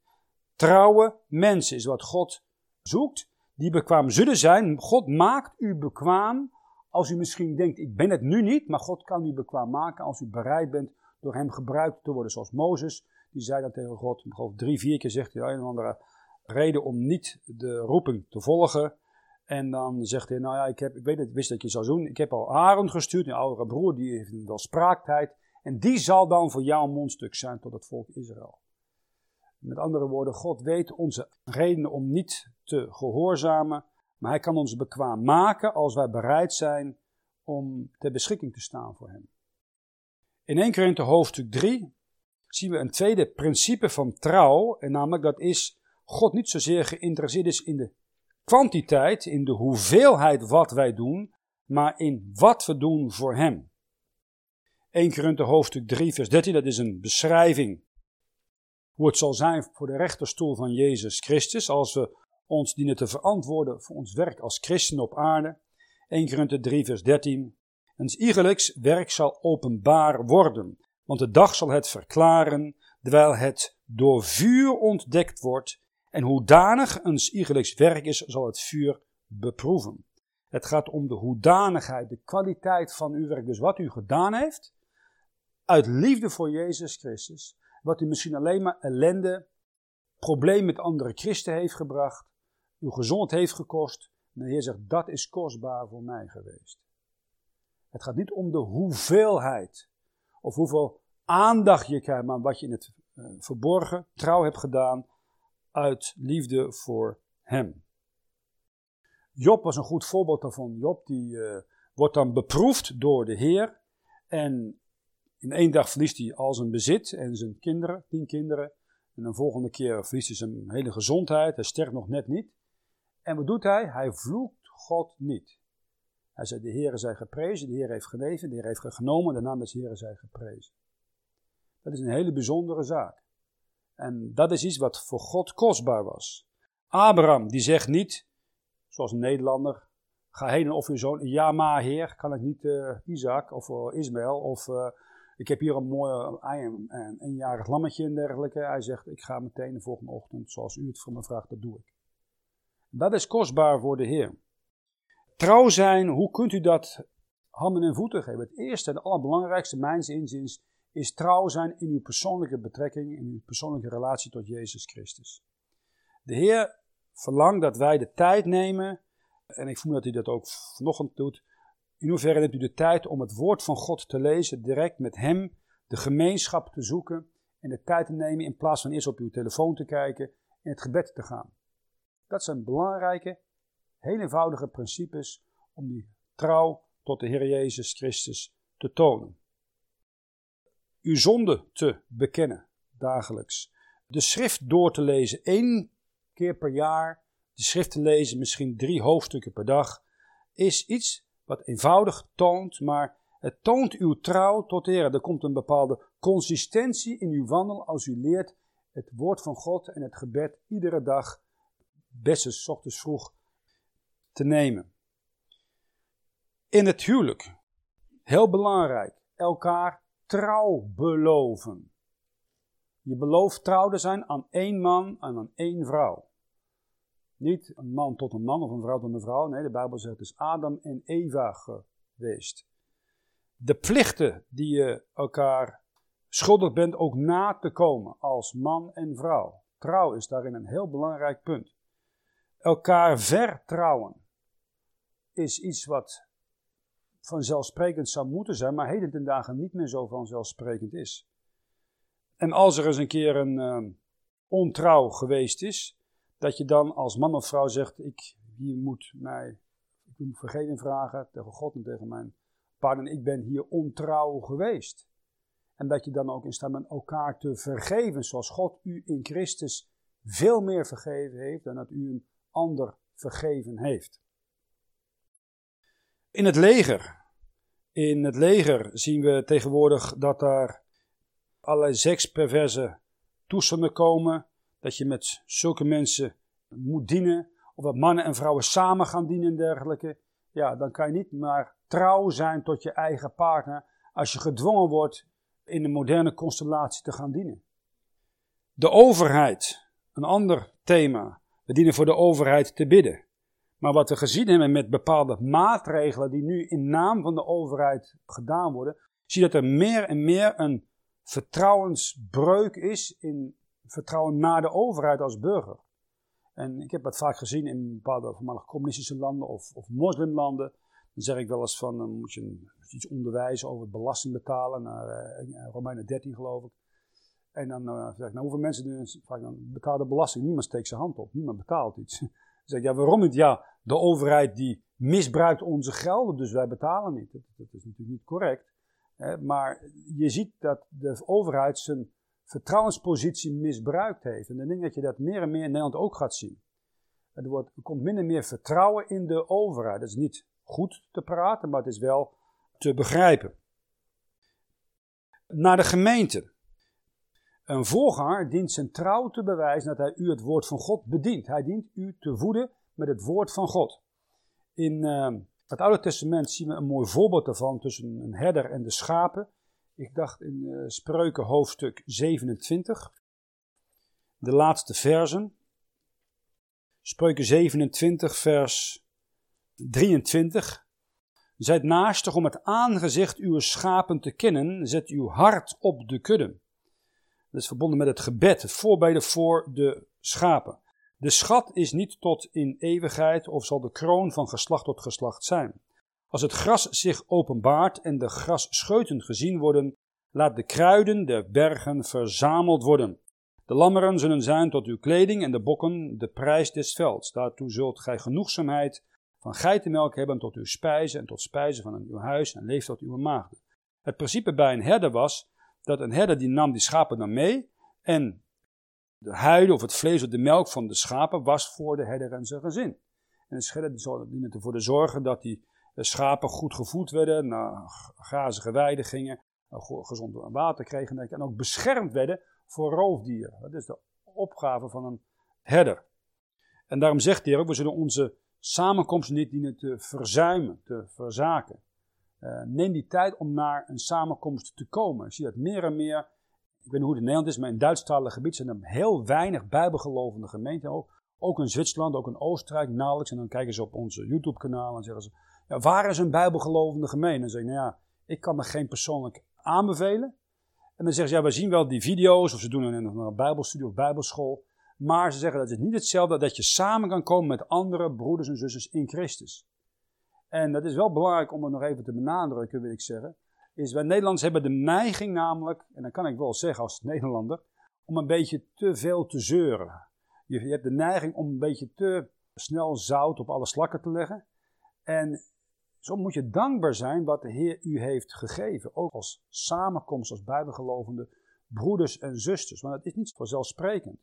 Trouwe mensen is wat God zoekt, die bekwaam zullen zijn. God maakt u bekwaam als u misschien denkt, ik ben het nu niet, maar God kan u bekwaam maken als u bereid bent door hem gebruikt te worden. Zoals Mozes, die zei dat tegen God, geloof drie, vier keer zegt hij een of andere reden om niet de roeping te volgen. En dan zegt hij, nou ja, ik, heb, ik weet het, wist dat je zou doen. Ik heb al Aaron gestuurd, een oudere broer, die heeft wel spraaktijd. En die zal dan voor jou een mondstuk zijn tot het volk Israël. Met andere woorden, God weet onze redenen om niet te gehoorzamen, maar Hij kan ons bekwaam maken als wij bereid zijn om ter beschikking te staan voor Hem. In 1 Korinthe hoofdstuk 3 zien we een tweede principe van trouw, en namelijk dat is God niet zozeer geïnteresseerd is in de kwantiteit, in de hoeveelheid wat wij doen, maar in wat we doen voor Hem. 1 Korinthe hoofdstuk 3 vers 13, dat is een beschrijving hoe het zal zijn voor de rechterstoel van Jezus Christus als we ons dienen te verantwoorden voor ons werk als christen op aarde. 1 Korinthe 3 vers 13. Ons iegelijks werk zal openbaar worden, want de dag zal het verklaren, terwijl het door vuur ontdekt wordt, en hoedanig ons iegelijks werk is, zal het vuur beproeven. Het gaat om de hoedanigheid, de kwaliteit van uw werk. Dus wat u gedaan heeft, uit liefde voor Jezus Christus, wat u misschien alleen maar ellende, probleem met andere christen heeft gebracht, uw gezond heeft gekost. En de Heer zegt, dat is kostbaar voor mij geweest. Het gaat niet om de hoeveelheid of hoeveel aandacht je krijgt, maar wat je in het uh, verborgen trouw hebt gedaan uit liefde voor Hem. Job was een goed voorbeeld daarvan. Job die uh, wordt dan beproefd door de Heer en in één dag verliest hij al zijn bezit en zijn kinderen, tien kinderen. En de volgende keer verliest hij zijn hele gezondheid. Hij sterft nog net niet. En wat doet hij? Hij vloekt God niet. Hij zei, de Heer zij geprezen, de Heer heeft geneven, de Heer heeft genomen, de naam des Heeren zij geprezen. Dat is een hele bijzondere zaak. En dat is iets wat voor God kostbaar was. Abraham, die zegt niet, zoals een Nederlander, ga heen en offer je zoon. Ja, maar heer, kan ik niet uh, Isaac of uh, Ismaël of... Uh, ik heb hier een mooi een, eenjarig lammetje en dergelijke. Hij zegt, ik ga meteen de volgende ochtend, zoals u het voor me vraagt, dat doe ik. Dat is kostbaar voor de Heer. Trouw zijn, hoe kunt u dat handen en voeten geven? Het eerste en allerbelangrijkste, mijns inziens, is trouw zijn in uw persoonlijke betrekking, in uw persoonlijke relatie tot Jezus Christus. De Heer verlangt dat wij de tijd nemen, en ik voel dat hij dat ook vanochtend doet, in hoeverre neemt u de tijd om het woord van God te lezen, direct met Hem, de gemeenschap te zoeken en de tijd te nemen in plaats van eerst op uw telefoon te kijken en het gebed te gaan. Dat zijn belangrijke, heel eenvoudige principes om die trouw tot de Heer Jezus Christus te tonen. Uw zonde te bekennen dagelijks. De schrift door te lezen één keer per jaar. De schrift te lezen, misschien drie hoofdstukken per dag, is iets wat eenvoudig toont, maar Het toont uw trouw tot eer. Er komt een bepaalde consistentie in uw wandel als u leert het woord van God en het gebed iedere dag, best ochtends vroeg, te nemen. In het huwelijk, heel belangrijk, elkaar trouw beloven. Je belooft trouw te zijn aan één man en aan één vrouw. Niet een man tot een man of een vrouw tot een vrouw. Nee, de Bijbel zegt is Adam en Eva geweest. De plichten die je elkaar schuldig bent ook na te komen als man en vrouw. Trouw is daarin een heel belangrijk punt. Elkaar vertrouwen is iets wat vanzelfsprekend zou moeten zijn, maar heden ten dagen niet meer zo vanzelfsprekend is. En als er eens een keer een uh, ontrouw geweest is, dat je dan als man of vrouw zegt: Ik hier moet mij ik vergeving vragen tegen God en tegen mijn partner. Ik ben hier ontrouw geweest. En dat je dan ook in staat bent elkaar te vergeven, zoals God u in Christus veel meer vergeven heeft dan dat u een ander vergeven heeft. In het leger. In het leger zien we tegenwoordig dat daar allerlei seksperverse toestanden komen. Dat je met zulke mensen moet dienen. Of dat mannen en vrouwen samen gaan dienen en dergelijke. Ja, dan kan je niet maar trouw zijn tot je eigen partner. Als je gedwongen wordt in de moderne constellatie te gaan dienen. De overheid. Een ander thema. We dienen voor de overheid te bidden. Maar wat we gezien hebben met bepaalde maatregelen die nu in naam van de overheid gedaan worden, zie je dat er meer en meer een vertrouwensbreuk is in vertrouwen naar de overheid als burger. En ik heb dat vaak gezien in bepaalde voormalig communistische landen of, of moslimlanden. Dan zeg ik wel eens van, dan moet je iets onderwijzen over belasting betalen, naar uh, Romeinen 13 geloof ik. En dan uh, zeg ik, nou hoeveel mensen doen vaak dan belasting? Niemand steekt zijn hand op, niemand betaalt iets. dan zeg ik, ja waarom niet? Ja, de overheid die misbruikt onze gelden, dus wij betalen niet. Dat, dat is natuurlijk niet correct. maar je ziet dat de overheid zijn vertrouwenspositie misbruikt heeft. En ik denk dat je dat meer en meer in Nederland ook gaat zien. Er, wordt, komt minder en meer vertrouwen in de overheid. Dat is niet goed te praten, maar het is wel te begrijpen. Naar de gemeente. Een voorganger dient zijn trouw te bewijzen dat hij u het woord van God bedient. Hij dient u te voeden met het woord van God. In uh, het Oude Testament zien we een mooi voorbeeld daarvan tussen een herder en de schapen. Ik dacht in uh, Spreuken hoofdstuk 27, de laatste versen. Spreuken 27, vers 23. Zijt naastig om het aangezicht uw schapen te kennen, zet uw hart op de kudde. Dat is verbonden met het gebed, het voorbeden voor de schapen. De schat is niet tot in eeuwigheid of zal de kroon van geslacht tot geslacht zijn. Als het gras zich openbaart en de grasscheuten gezien worden, laat de kruiden der bergen verzameld worden. De lammeren zullen zijn tot uw kleding en de bokken de prijs des velds. Daartoe zult gij genoegzaamheid van geitenmelk hebben tot uw spijzen en tot spijzen van uw huis en leeft tot uw maagden. Het principe bij een herder was dat een herder die nam die schapen dan mee en de huiden of het vlees of de melk van de schapen was voor de herder en zijn gezin. En de herder diende ervoor te zorgen dat die schapen goed gevoed werden, naar grazige weiden gingen, gezond water kregen en ook beschermd werden voor roofdieren. Dat is de opgave van een herder. En daarom zegt hij ook, we zullen onze samenkomsten niet dienen te verzuimen, te verzaken. Uh, neem die tijd om naar een samenkomst te komen. Ik zie dat meer en meer, ik weet niet hoe het in Nederland is, maar in Duitsstalige gebied zijn er heel weinig bijbelgelovende gemeenten. Ook, ook in Zwitserland, ook in Oostenrijk, nauwelijks. En dan kijken ze op onze YouTube-kanaal en zeggen ze, waar is een bijbelgelovende gemeente? En dan zeg ik, nou ja, ik kan me geen persoonlijk aanbevelen. En dan zeggen ze, ja, we zien wel die video's, of ze doen een, een bijbelstudie of bijbelschool. Maar ze zeggen dat het niet hetzelfde dat je samen kan komen met andere broeders en zusters in Christus. En dat is wel belangrijk om het nog even te benadrukken, wil ik zeggen. Is wij Nederlanders hebben de neiging namelijk, en dan kan ik wel zeggen als Nederlander, om een beetje te veel te zeuren. Je, je hebt de neiging om een beetje te snel zout op alle slakken te leggen. En zo moet je dankbaar zijn wat de Heer u heeft gegeven. Ook als samenkomst, als bijbelgelovende broeders en zusters. Want het is niet vanzelfsprekend.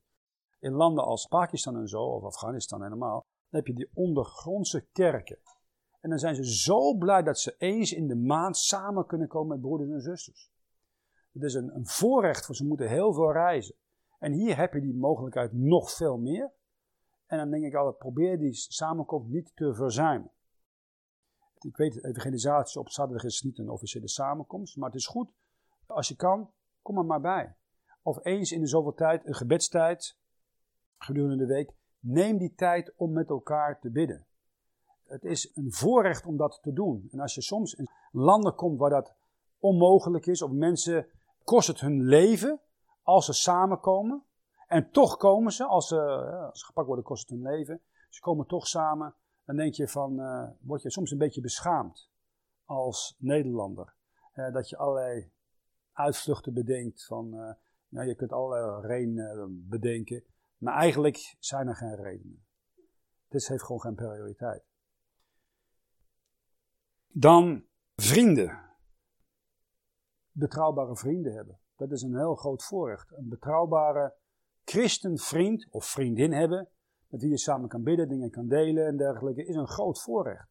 In landen als Pakistan en zo, of Afghanistan helemaal, dan heb je die ondergrondse kerken. En dan zijn ze zo blij dat ze eens in de maand samen kunnen komen met broeders en zusters. Het is een, een voorrecht voor ze moeten heel veel reizen. En hier heb je die mogelijkheid nog veel meer. En dan denk ik altijd, probeer die samenkomst niet te verzuimen. Ik weet, evangelisatie op zaterdag is niet een officiële samenkomst, maar het is goed, als je kan, kom er maar bij. Of eens in de zoveel tijd, een gebedstijd, gedurende de week, neem die tijd om met elkaar te bidden. Het is een voorrecht om dat te doen. En als je soms in landen komt waar dat onmogelijk is, of mensen kost het hun leven als ze samenkomen, en toch komen ze, als ze, als ze gepakt worden, kost het hun leven. Ze komen toch samen. Dan denk je van, uh, word je soms een beetje beschaamd als Nederlander. Uh, dat je allerlei uitvluchten bedenkt van, uh, nou, je kunt allerlei redenen bedenken. Maar eigenlijk zijn er geen redenen. Dit heeft gewoon geen prioriteit. Dan vrienden. Betrouwbare vrienden hebben. Dat is een heel groot voorrecht. Een betrouwbare christenvriend of vriendin hebben, met wie je samen kan bidden, dingen kan delen en dergelijke, is een groot voorrecht.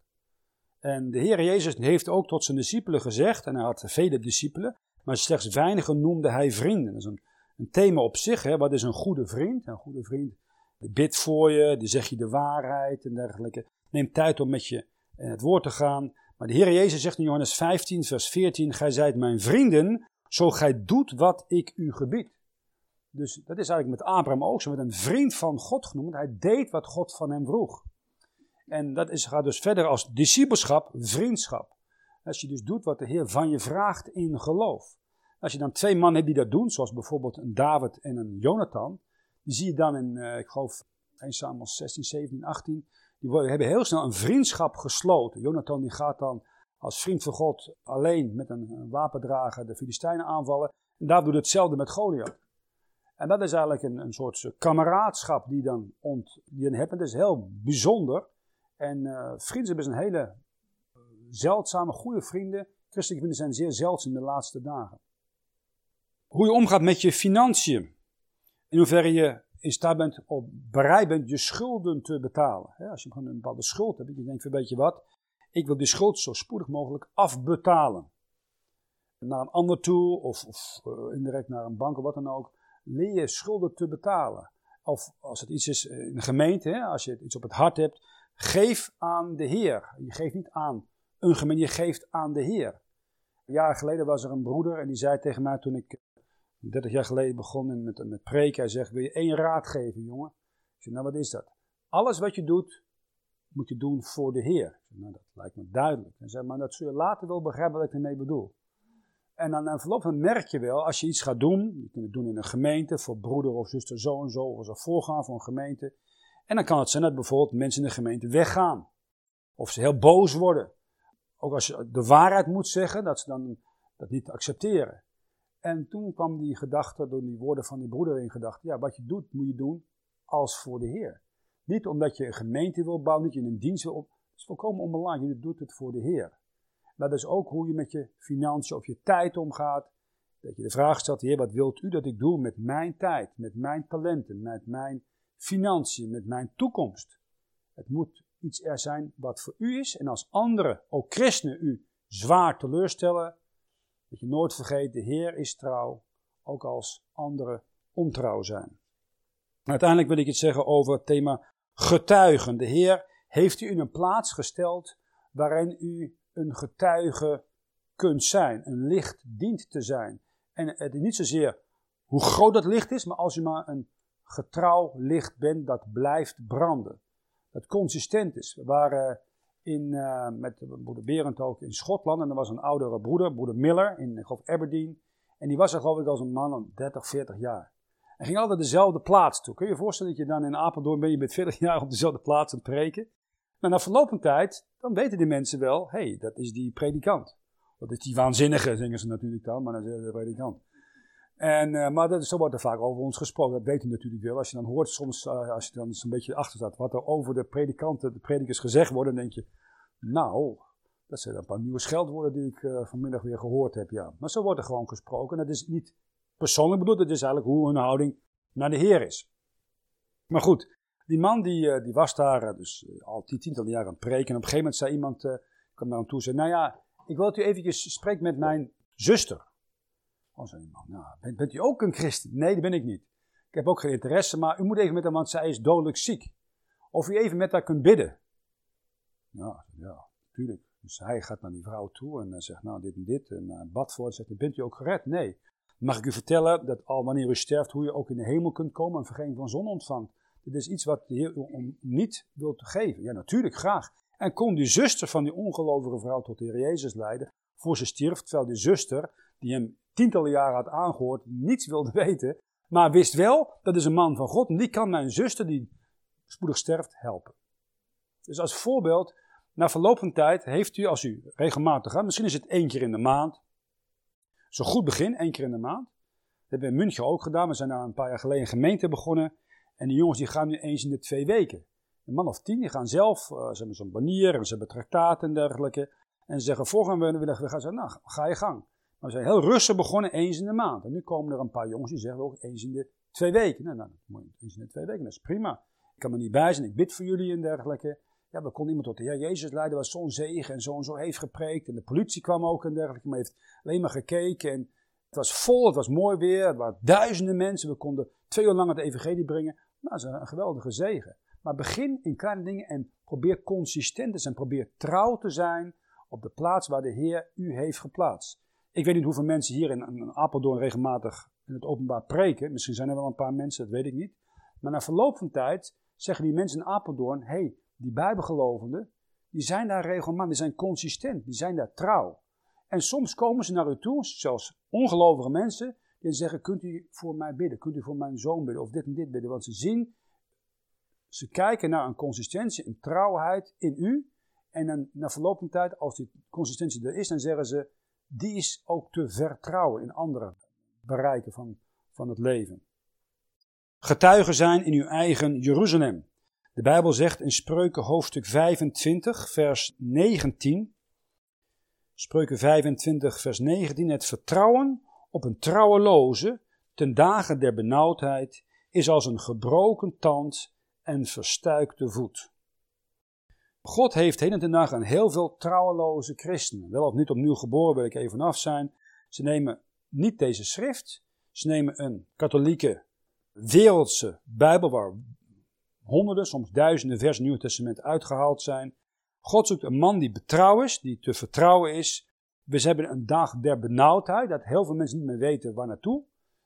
En de Heer Jezus heeft ook tot zijn discipelen gezegd, en hij had vele discipelen, maar slechts weinigen noemde hij vrienden. Dat is een, een thema op zich, hè. wat is een goede vriend? Een goede vriend bidt voor je, die zegt je de waarheid en dergelijke. Neem tijd om met je in het woord te gaan. Maar de Heer Jezus zegt in Johannes 15, vers 14, Gij zijt mijn vrienden, zo gij doet wat ik u gebied. Dus dat is eigenlijk met Abraham ook zo, met een vriend van God genoemd. Hij deed wat God van hem vroeg. En dat is, gaat dus verder als discipelschap, vriendschap. Als je dus doet wat de Heer van je vraagt in geloof. Als je dan twee mannen hebt die dat doen, zoals bijvoorbeeld een David en een Jonathan, die zie je dan in, uh, ik geloof, 1 Samuel 16, 17, 18. Die hebben heel snel een vriendschap gesloten. Jonathan die gaat dan als vriend van God alleen met een wapendrager de Filistijnen aanvallen. En David doet hetzelfde met Goliath. En dat is eigenlijk een, een soort kameraadschap die dan, ont, die dan hebt. En dat is heel bijzonder. En uh, vriendschap is een hele eh, zeldzame, goede vrienden. Christelijke vrienden zijn zeer zeldzaam de laatste dagen. Hoe je omgaat met je financiën. In hoeverre je in staat bent, of bereid bent je schulden te betalen. als je een bepaalde schuld hebt, je denkt van weet je wat, ik wil die schuld zo spoedig mogelijk afbetalen. Naar een ander toe, of, of uh, indirect naar een bank of wat dan ook leer je schulden te betalen. Of als het iets is in een gemeente, als je iets op het hart hebt, geef aan de Heer. Je geeft niet aan een gemeente, je geeft aan de Heer. Jaar geleden was er een broeder en die zei tegen mij toen ik 30 jaar geleden begon met, met preken. Hij zegt, wil je één raad geven jongen? Ik zei, nou wat is dat? Alles wat je doet, moet je doen voor de Heer. Ik zei, nou dat lijkt me duidelijk. Hij maar dat zul je later wel begrijpen wat ik ermee bedoel. En dan na verloop merk je wel, als je iets gaat doen, je kunt het doen in een gemeente, voor broeder of zuster zo en zo, of als een voorganger voor een gemeente. En dan kan het zijn dat bijvoorbeeld mensen in de gemeente weggaan. Of ze heel boos worden. Ook als je de waarheid moet zeggen, dat ze dan dat niet accepteren. En toen kwam die gedachte, door die woorden van die broeder in gedachte, ja, wat je doet, moet je doen als voor de Heer. Niet omdat je een gemeente wil bouwen, niet je een dienst wil op. Het is volkomen onbelangrijk, je doet het voor de Heer. Dat is ook hoe je met je financiën of je tijd omgaat. Dat je de vraag stelt, Heer, wat wilt u dat ik doe met mijn tijd, met mijn talenten, met mijn financiën, met mijn toekomst? Het moet iets er zijn wat voor u is. En als anderen, ook christenen, u zwaar teleurstellen, dat je nooit vergeet, de Heer is trouw, ook als anderen ontrouw zijn. Uiteindelijk wil ik iets zeggen over het thema getuigen. De Heer heeft u in een plaats gesteld waarin u een getuige kunt zijn, een licht dient te zijn. En het is niet zozeer hoe groot dat licht is, maar als je maar een getrouw licht bent dat blijft branden. Dat consistent is. We waren in, uh, met broeder Berend ook in Schotland en er was een oudere broeder, broeder Miller, in Aberdeen. En die was er geloof ik als een man van 30, 40 jaar. En ging altijd dezelfde plaats toe. Kun je je voorstellen dat je dan in Apeldoorn ben je met 40 jaar op dezelfde plaats aan het preken? Maar na verloop van tijd, dan weten die mensen wel, hé, hey, dat is die predikant. Dat is die waanzinnige, zingen ze natuurlijk dan, maar dat is de predikant. En, uh, maar dat, zo wordt er vaak over ons gesproken, dat u natuurlijk wel. Als je dan hoort soms, uh, als je dan zo'n beetje achter staat, wat er over de predikanten, de predikers gezegd wordt, dan denk je, nou, dat zijn een paar nieuwe scheldwoorden die ik vanmiddag weer gehoord heb, ja. Maar zo wordt er gewoon gesproken. Dat is niet persoonlijk bedoeld, dat is eigenlijk hoe hun houding naar de Heer is. Maar goed, Die man die, eh, die was daar dus al tientallen jaren aan het preken. En op een gegeven moment zei iemand, kwam naar hem toe en zei, nou ja, ik wil dat u eventjes spreekt met mijn zuster. Oh, zei die man, nou, bent, bent u ook een christen? Nee, dat ben ik niet. Ik heb ook geen interesse, maar u moet even met haar, want zij is dodelijk ziek. Of u even met haar kunt bidden. Ja, ja, natuurlijk. Dus hij gaat naar die vrouw toe en zegt, nou, dit en dit. En bad voor zegt, bent u ook gered? Nee. Mag ik u vertellen dat al wanneer u sterft, hoe je ook in de hemel kunt komen en vergeving van zon ontvangt. Dit is iets wat de Heer u niet wil geven. Ja, natuurlijk, graag. En kon die zuster van die ongelovige vrouw tot de Heer Jezus leiden, voor ze stierf, terwijl die zuster, die hem tientallen jaren had aangehoord, niets wilde weten, maar wist wel, dat is een man van God en die kan mijn zuster, die spoedig sterft, helpen. Dus als voorbeeld, na verloop van tijd heeft u, als u regelmatig gaat, misschien is het één keer in de maand, zo goed begin, één keer in de maand. Dat hebben we in München ook gedaan. We zijn daar een paar jaar geleden een gemeente begonnen. En die jongens die gaan nu eens in de twee weken. Een man of tien, die gaan zelf, uh, ze hebben zo'n banier en ze hebben traktaten en dergelijke. En ze zeggen, volgende we, we gaan zeggen, nou, ga je gang. Maar we zijn heel rustig begonnen, eens in de maand. En nu komen er een paar jongens die zeggen ook eens in de twee weken. Nou, nou eens in de twee weken, dat is prima. Ik kan er niet bij zijn, ik bid voor jullie en dergelijke. Ja, we konden iemand tot de Jezus leiden, was zo'n zegen en zo en zo heeft gepreekt. En de politie kwam ook en dergelijke, maar heeft alleen maar gekeken. En het was vol, het was mooi weer, er waren duizenden mensen. We konden twee uur lang het evangelie brengen. Nou, dat is een geweldige zegen. Maar begin in kleine dingen en probeer consistent te zijn. Probeer trouw te zijn op de plaats waar de Heer u heeft geplaatst. Ik weet niet hoeveel mensen hier in, Apeldoorn regelmatig in het openbaar preken. Misschien zijn er wel een paar mensen, dat weet ik niet. Maar na verloop van tijd zeggen die mensen in Apeldoorn: hé, hey, die Bijbelgelovenden, die zijn daar regelmatig, die zijn consistent, die zijn daar trouw. En soms komen ze naar u toe, zelfs ongelovige mensen, die zeggen, kunt u voor mij bidden, kunt u voor mijn zoon bidden, of dit en dit bidden. Want ze zien, ze kijken naar een consistentie, een trouwheid in u. En dan, na verloop van tijd, als die consistentie er is, dan zeggen ze, die is ook te vertrouwen in andere bereiken van, van het leven. Getuigen zijn in uw eigen Jeruzalem. De Bijbel zegt in Spreuken hoofdstuk 25, vers 19. Spreuken 25, vers 19. Het vertrouwen op een trouweloze ten dagen der benauwdheid is als een gebroken tand en verstuikte voet. God heeft heden ten dagen heel veel trouweloze christenen. Wel of niet opnieuw geboren, wil ik even vanaf zijn. Ze nemen niet deze schrift. Ze nemen een katholieke, wereldse Bijbel waar honderden, soms duizenden vers Nieuw Testament uitgehaald zijn. God zoekt een man die betrouw is, die te vertrouwen is. We hebben een dag der benauwdheid, dat heel veel mensen niet meer weten waar naartoe.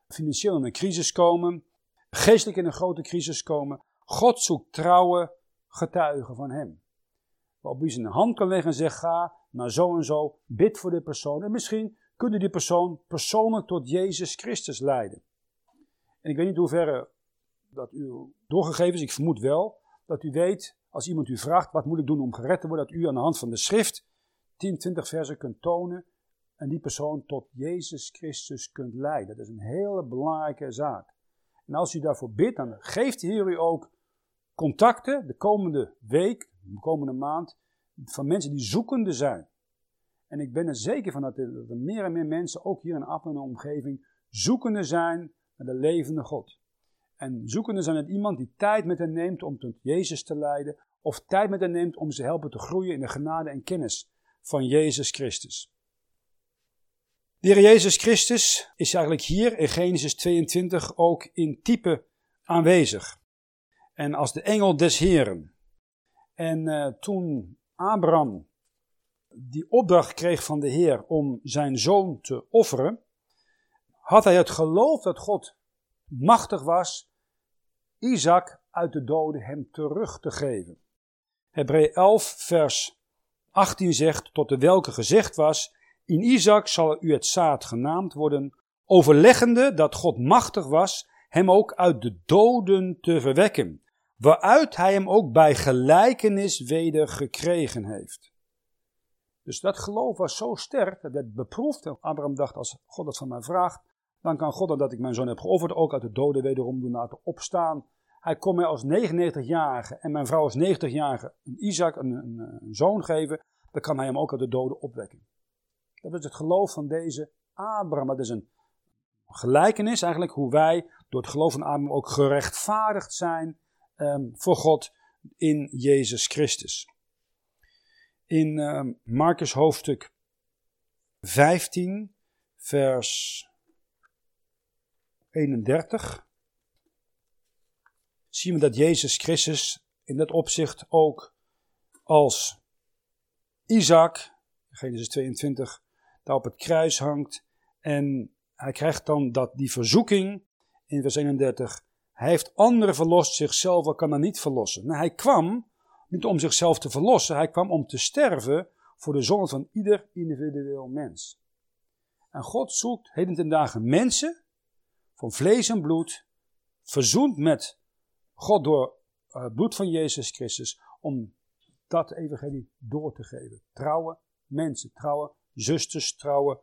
Financieel in een crisis komen, geestelijk in een grote crisis komen. God zoekt trouwe getuigen van hem. Waarop u zijn hand kan leggen en zegt, ga naar zo en zo, bid voor die persoon. En misschien kunt u die persoon persoonlijk tot Jezus Christus leiden. En ik weet niet hoe dat u doorgegeven is, ik vermoed wel, dat u weet, als iemand u vraagt, wat moet ik doen om gered te worden, dat u aan de hand van de schrift 10, 20 versen kunt tonen en die persoon tot Jezus Christus kunt leiden. Dat is een hele belangrijke zaak. En als u daarvoor bidt, dan geeft de Heer u ook contacten de komende week, de komende maand, van mensen die zoekende zijn. En ik ben er zeker van dat er, meer en meer mensen, ook hier in Appen en omgeving, zoekende zijn naar de levende God. En zoekende zijn het iemand die tijd met hen neemt om tot Jezus te leiden, of tijd met hen neemt om ze helpen te groeien in de genade en kennis van Jezus Christus. De Heer Jezus Christus is eigenlijk hier in Genesis 22 ook in type aanwezig. En als de engel des Heren. En uh, toen Abraham die opdracht kreeg van de Heer om zijn zoon te offeren, had hij het geloof dat God machtig was Isaac uit de doden hem terug te geven. Hebreeën 11, vers 18 zegt, tot de welke gezegd was, in Isaac zal u het zaad genaamd worden, overleggende dat God machtig was hem ook uit de doden te verwekken, waaruit hij hem ook bij gelijkenis weder gekregen heeft. Dus dat geloof was zo sterk, dat werd beproefd. Abraham dacht, als God dat van mij vraagt, dan kan God dat ik mijn zoon heb geofferd ook uit de doden wederom doen laten opstaan. Hij kon mij als 99-jarige en mijn vrouw als 90-jarige een Isaac, een, een, een, zoon geven. Dan kan hij hem ook uit de doden opwekken. Dat is het geloof van deze Abraham. Dat is een gelijkenis eigenlijk hoe wij door het geloof van Abraham ook gerechtvaardigd zijn ehm, voor God in Jezus Christus. In um, Marcus hoofdstuk 15, vers 31 zien we dat Jezus Christus in dat opzicht ook als Isaac, Genesis 22, daar op het kruis hangt. En hij krijgt dan dat die verzoeking in vers 31. Hij heeft anderen verlost, zichzelf kan hij niet verlossen. Nou, hij kwam niet om zichzelf te verlossen, hij kwam om te sterven voor de zonde van ieder individueel mens. En God zoekt heden ten dagen mensen van vlees en bloed, verzoend met God door het eh, bloed van Jezus Christus, om dat evangelie door te geven. Trouwe mensen, trouwe zusters, trouwe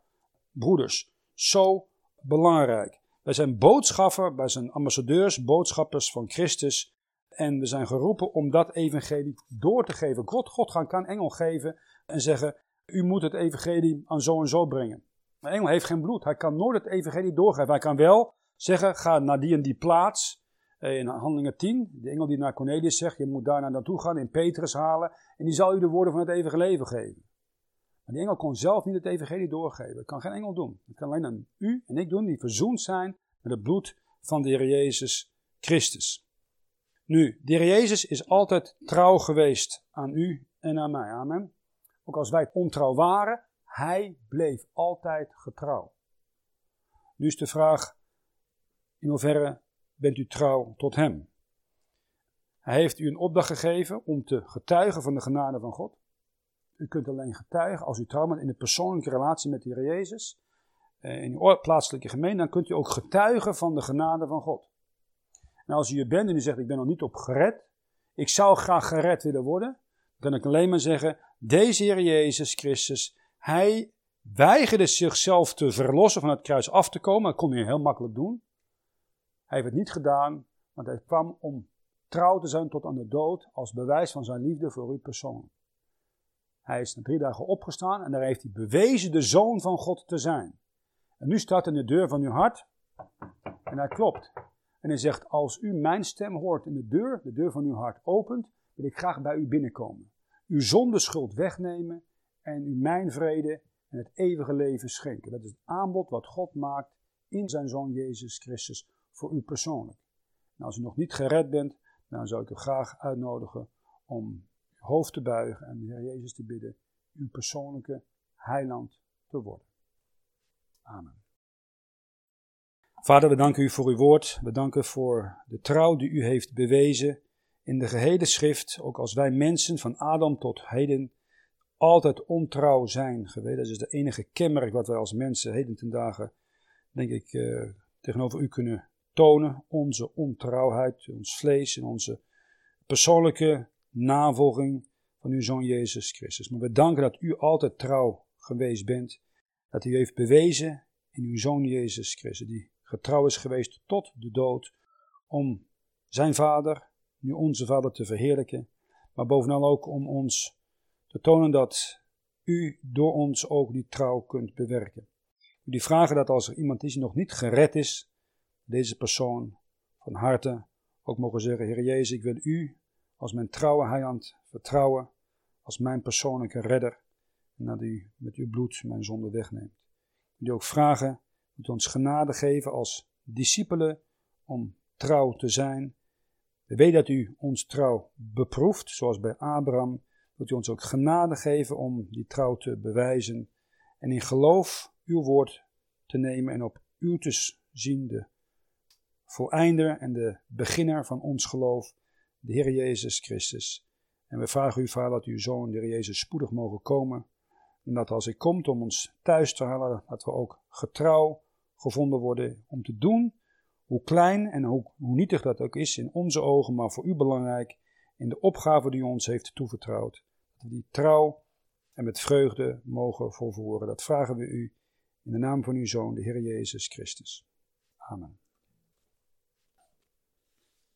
broeders. Zo belangrijk. Wij zijn boodschapper, wij zijn ambassadeurs, boodschappers van Christus. En we zijn geroepen om dat evangelie door te geven. God, God kan een engel geven en zeggen, u moet het evangelie aan zo en zo brengen. Maar engel heeft geen bloed. Hij kan nooit het evangelie doorgeven. Hij kan wel zeggen, ga naar die en die plaats. Eh, in handelingen 10, de engel die naar Cornelius zegt, je moet daar naar naartoe gaan, in Petrus halen. En die zal u de woorden van het eeuwige leven geven. Maar die engel kon zelf niet het evangelie doorgeven. Dat kan geen engel doen. Dat kan alleen aan u en ik doen, die verzoend zijn met het bloed van de Heer Jezus Christus. Nu, de Heer Jezus is altijd trouw geweest aan u en aan mij. Amen. Ook als wij ontrouw waren, hij bleef altijd getrouw. Nu is de vraag, in hoeverre bent u trouw tot hem? Hij heeft u een opdracht gegeven om te getuigen van de genade van God. U kunt alleen getuigen als u trouw bent in de persoonlijke relatie met de Heer Jezus. Eh, in uw plaatselijke gemeente, dan kunt u ook getuigen van de genade van God. En als u er bent en u zegt, ik ben nog niet op gered, ik zou graag gered willen worden, dan kan ik alleen maar zeggen, deze Heer Jezus Christus, Hij weigerde zichzelf te verlossen van het kruis af te komen. Dat kon hij heel makkelijk doen. Hij heeft het niet gedaan, want hij kwam om trouw te zijn tot aan de dood als bewijs van zijn liefde voor u persoonlijk. Hij is na drie dagen opgestaan en daar heeft hij bewezen de zoon van God te zijn. En nu staat in de deur van uw hart en hij klopt. En hij zegt, als u mijn stem hoort in de deur, de deur van uw hart opent, wil ik graag bij u binnenkomen. Uw zondeschuld wegnemen en u mijn vrede en het eeuwige leven schenken. Dat is het aanbod wat God maakt in zijn zoon Jezus Christus voor u persoonlijk. En als u nog niet gered bent, dan zou ik u graag uitnodigen om uw hoofd te buigen en de Heer Jezus te bidden uw persoonlijke heiland te worden. Amen. Vader, we danken u voor uw woord. We danken voor de trouw die u heeft bewezen in de gehele schrift. Ook als wij mensen van Adam tot heden altijd ontrouw zijn geweest. Dat is de enige kenmerk wat wij als mensen heden ten dagen, denk ik, uh, tegenover u kunnen tonen. Onze ontrouwheid, ons vlees en onze persoonlijke navolging van uw Zoon Jezus Christus. Maar we danken dat u altijd trouw geweest bent. Dat u heeft bewezen in uw Zoon Jezus Christus, die getrouw is geweest tot de dood, om zijn Vader, nu onze Vader, te verheerlijken. Maar bovenal ook om ons te tonen dat u door ons ook die trouw kunt bewerken. Die vragen dat als er iemand is die nog niet gered is, deze persoon van harte ook mogen zeggen: Heer Jezus, ik wil u als mijn trouwe heiland vertrouwen, als mijn persoonlijke redder, en dat u met uw bloed mijn zonde wegneemt. Die ook vragen, moet ons genade geven als discipelen om trouw te zijn. We weten dat u ons trouw beproeft, zoals bij Abraham. Wilt u ons ook genade geven om die trouw te bewijzen en in geloof uw woord te nemen en op u te zien, de voleinder en de beginner van ons geloof, de Heer Jezus Christus. En we vragen u, Vader, dat uw Zoon, de Heer Jezus, spoedig mogen komen. En dat als hij komt om ons thuis te halen, dat we ook getrouw gevonden worden om te doen, hoe klein en hoe, hoe nietig dat ook is in onze ogen, maar voor u belangrijk, in de opgave die u ons heeft toevertrouwd. Dat we die trouw en met vreugde mogen volvoeren. Dat vragen we u in de naam van uw Zoon, de Heer Jezus Christus. Amen.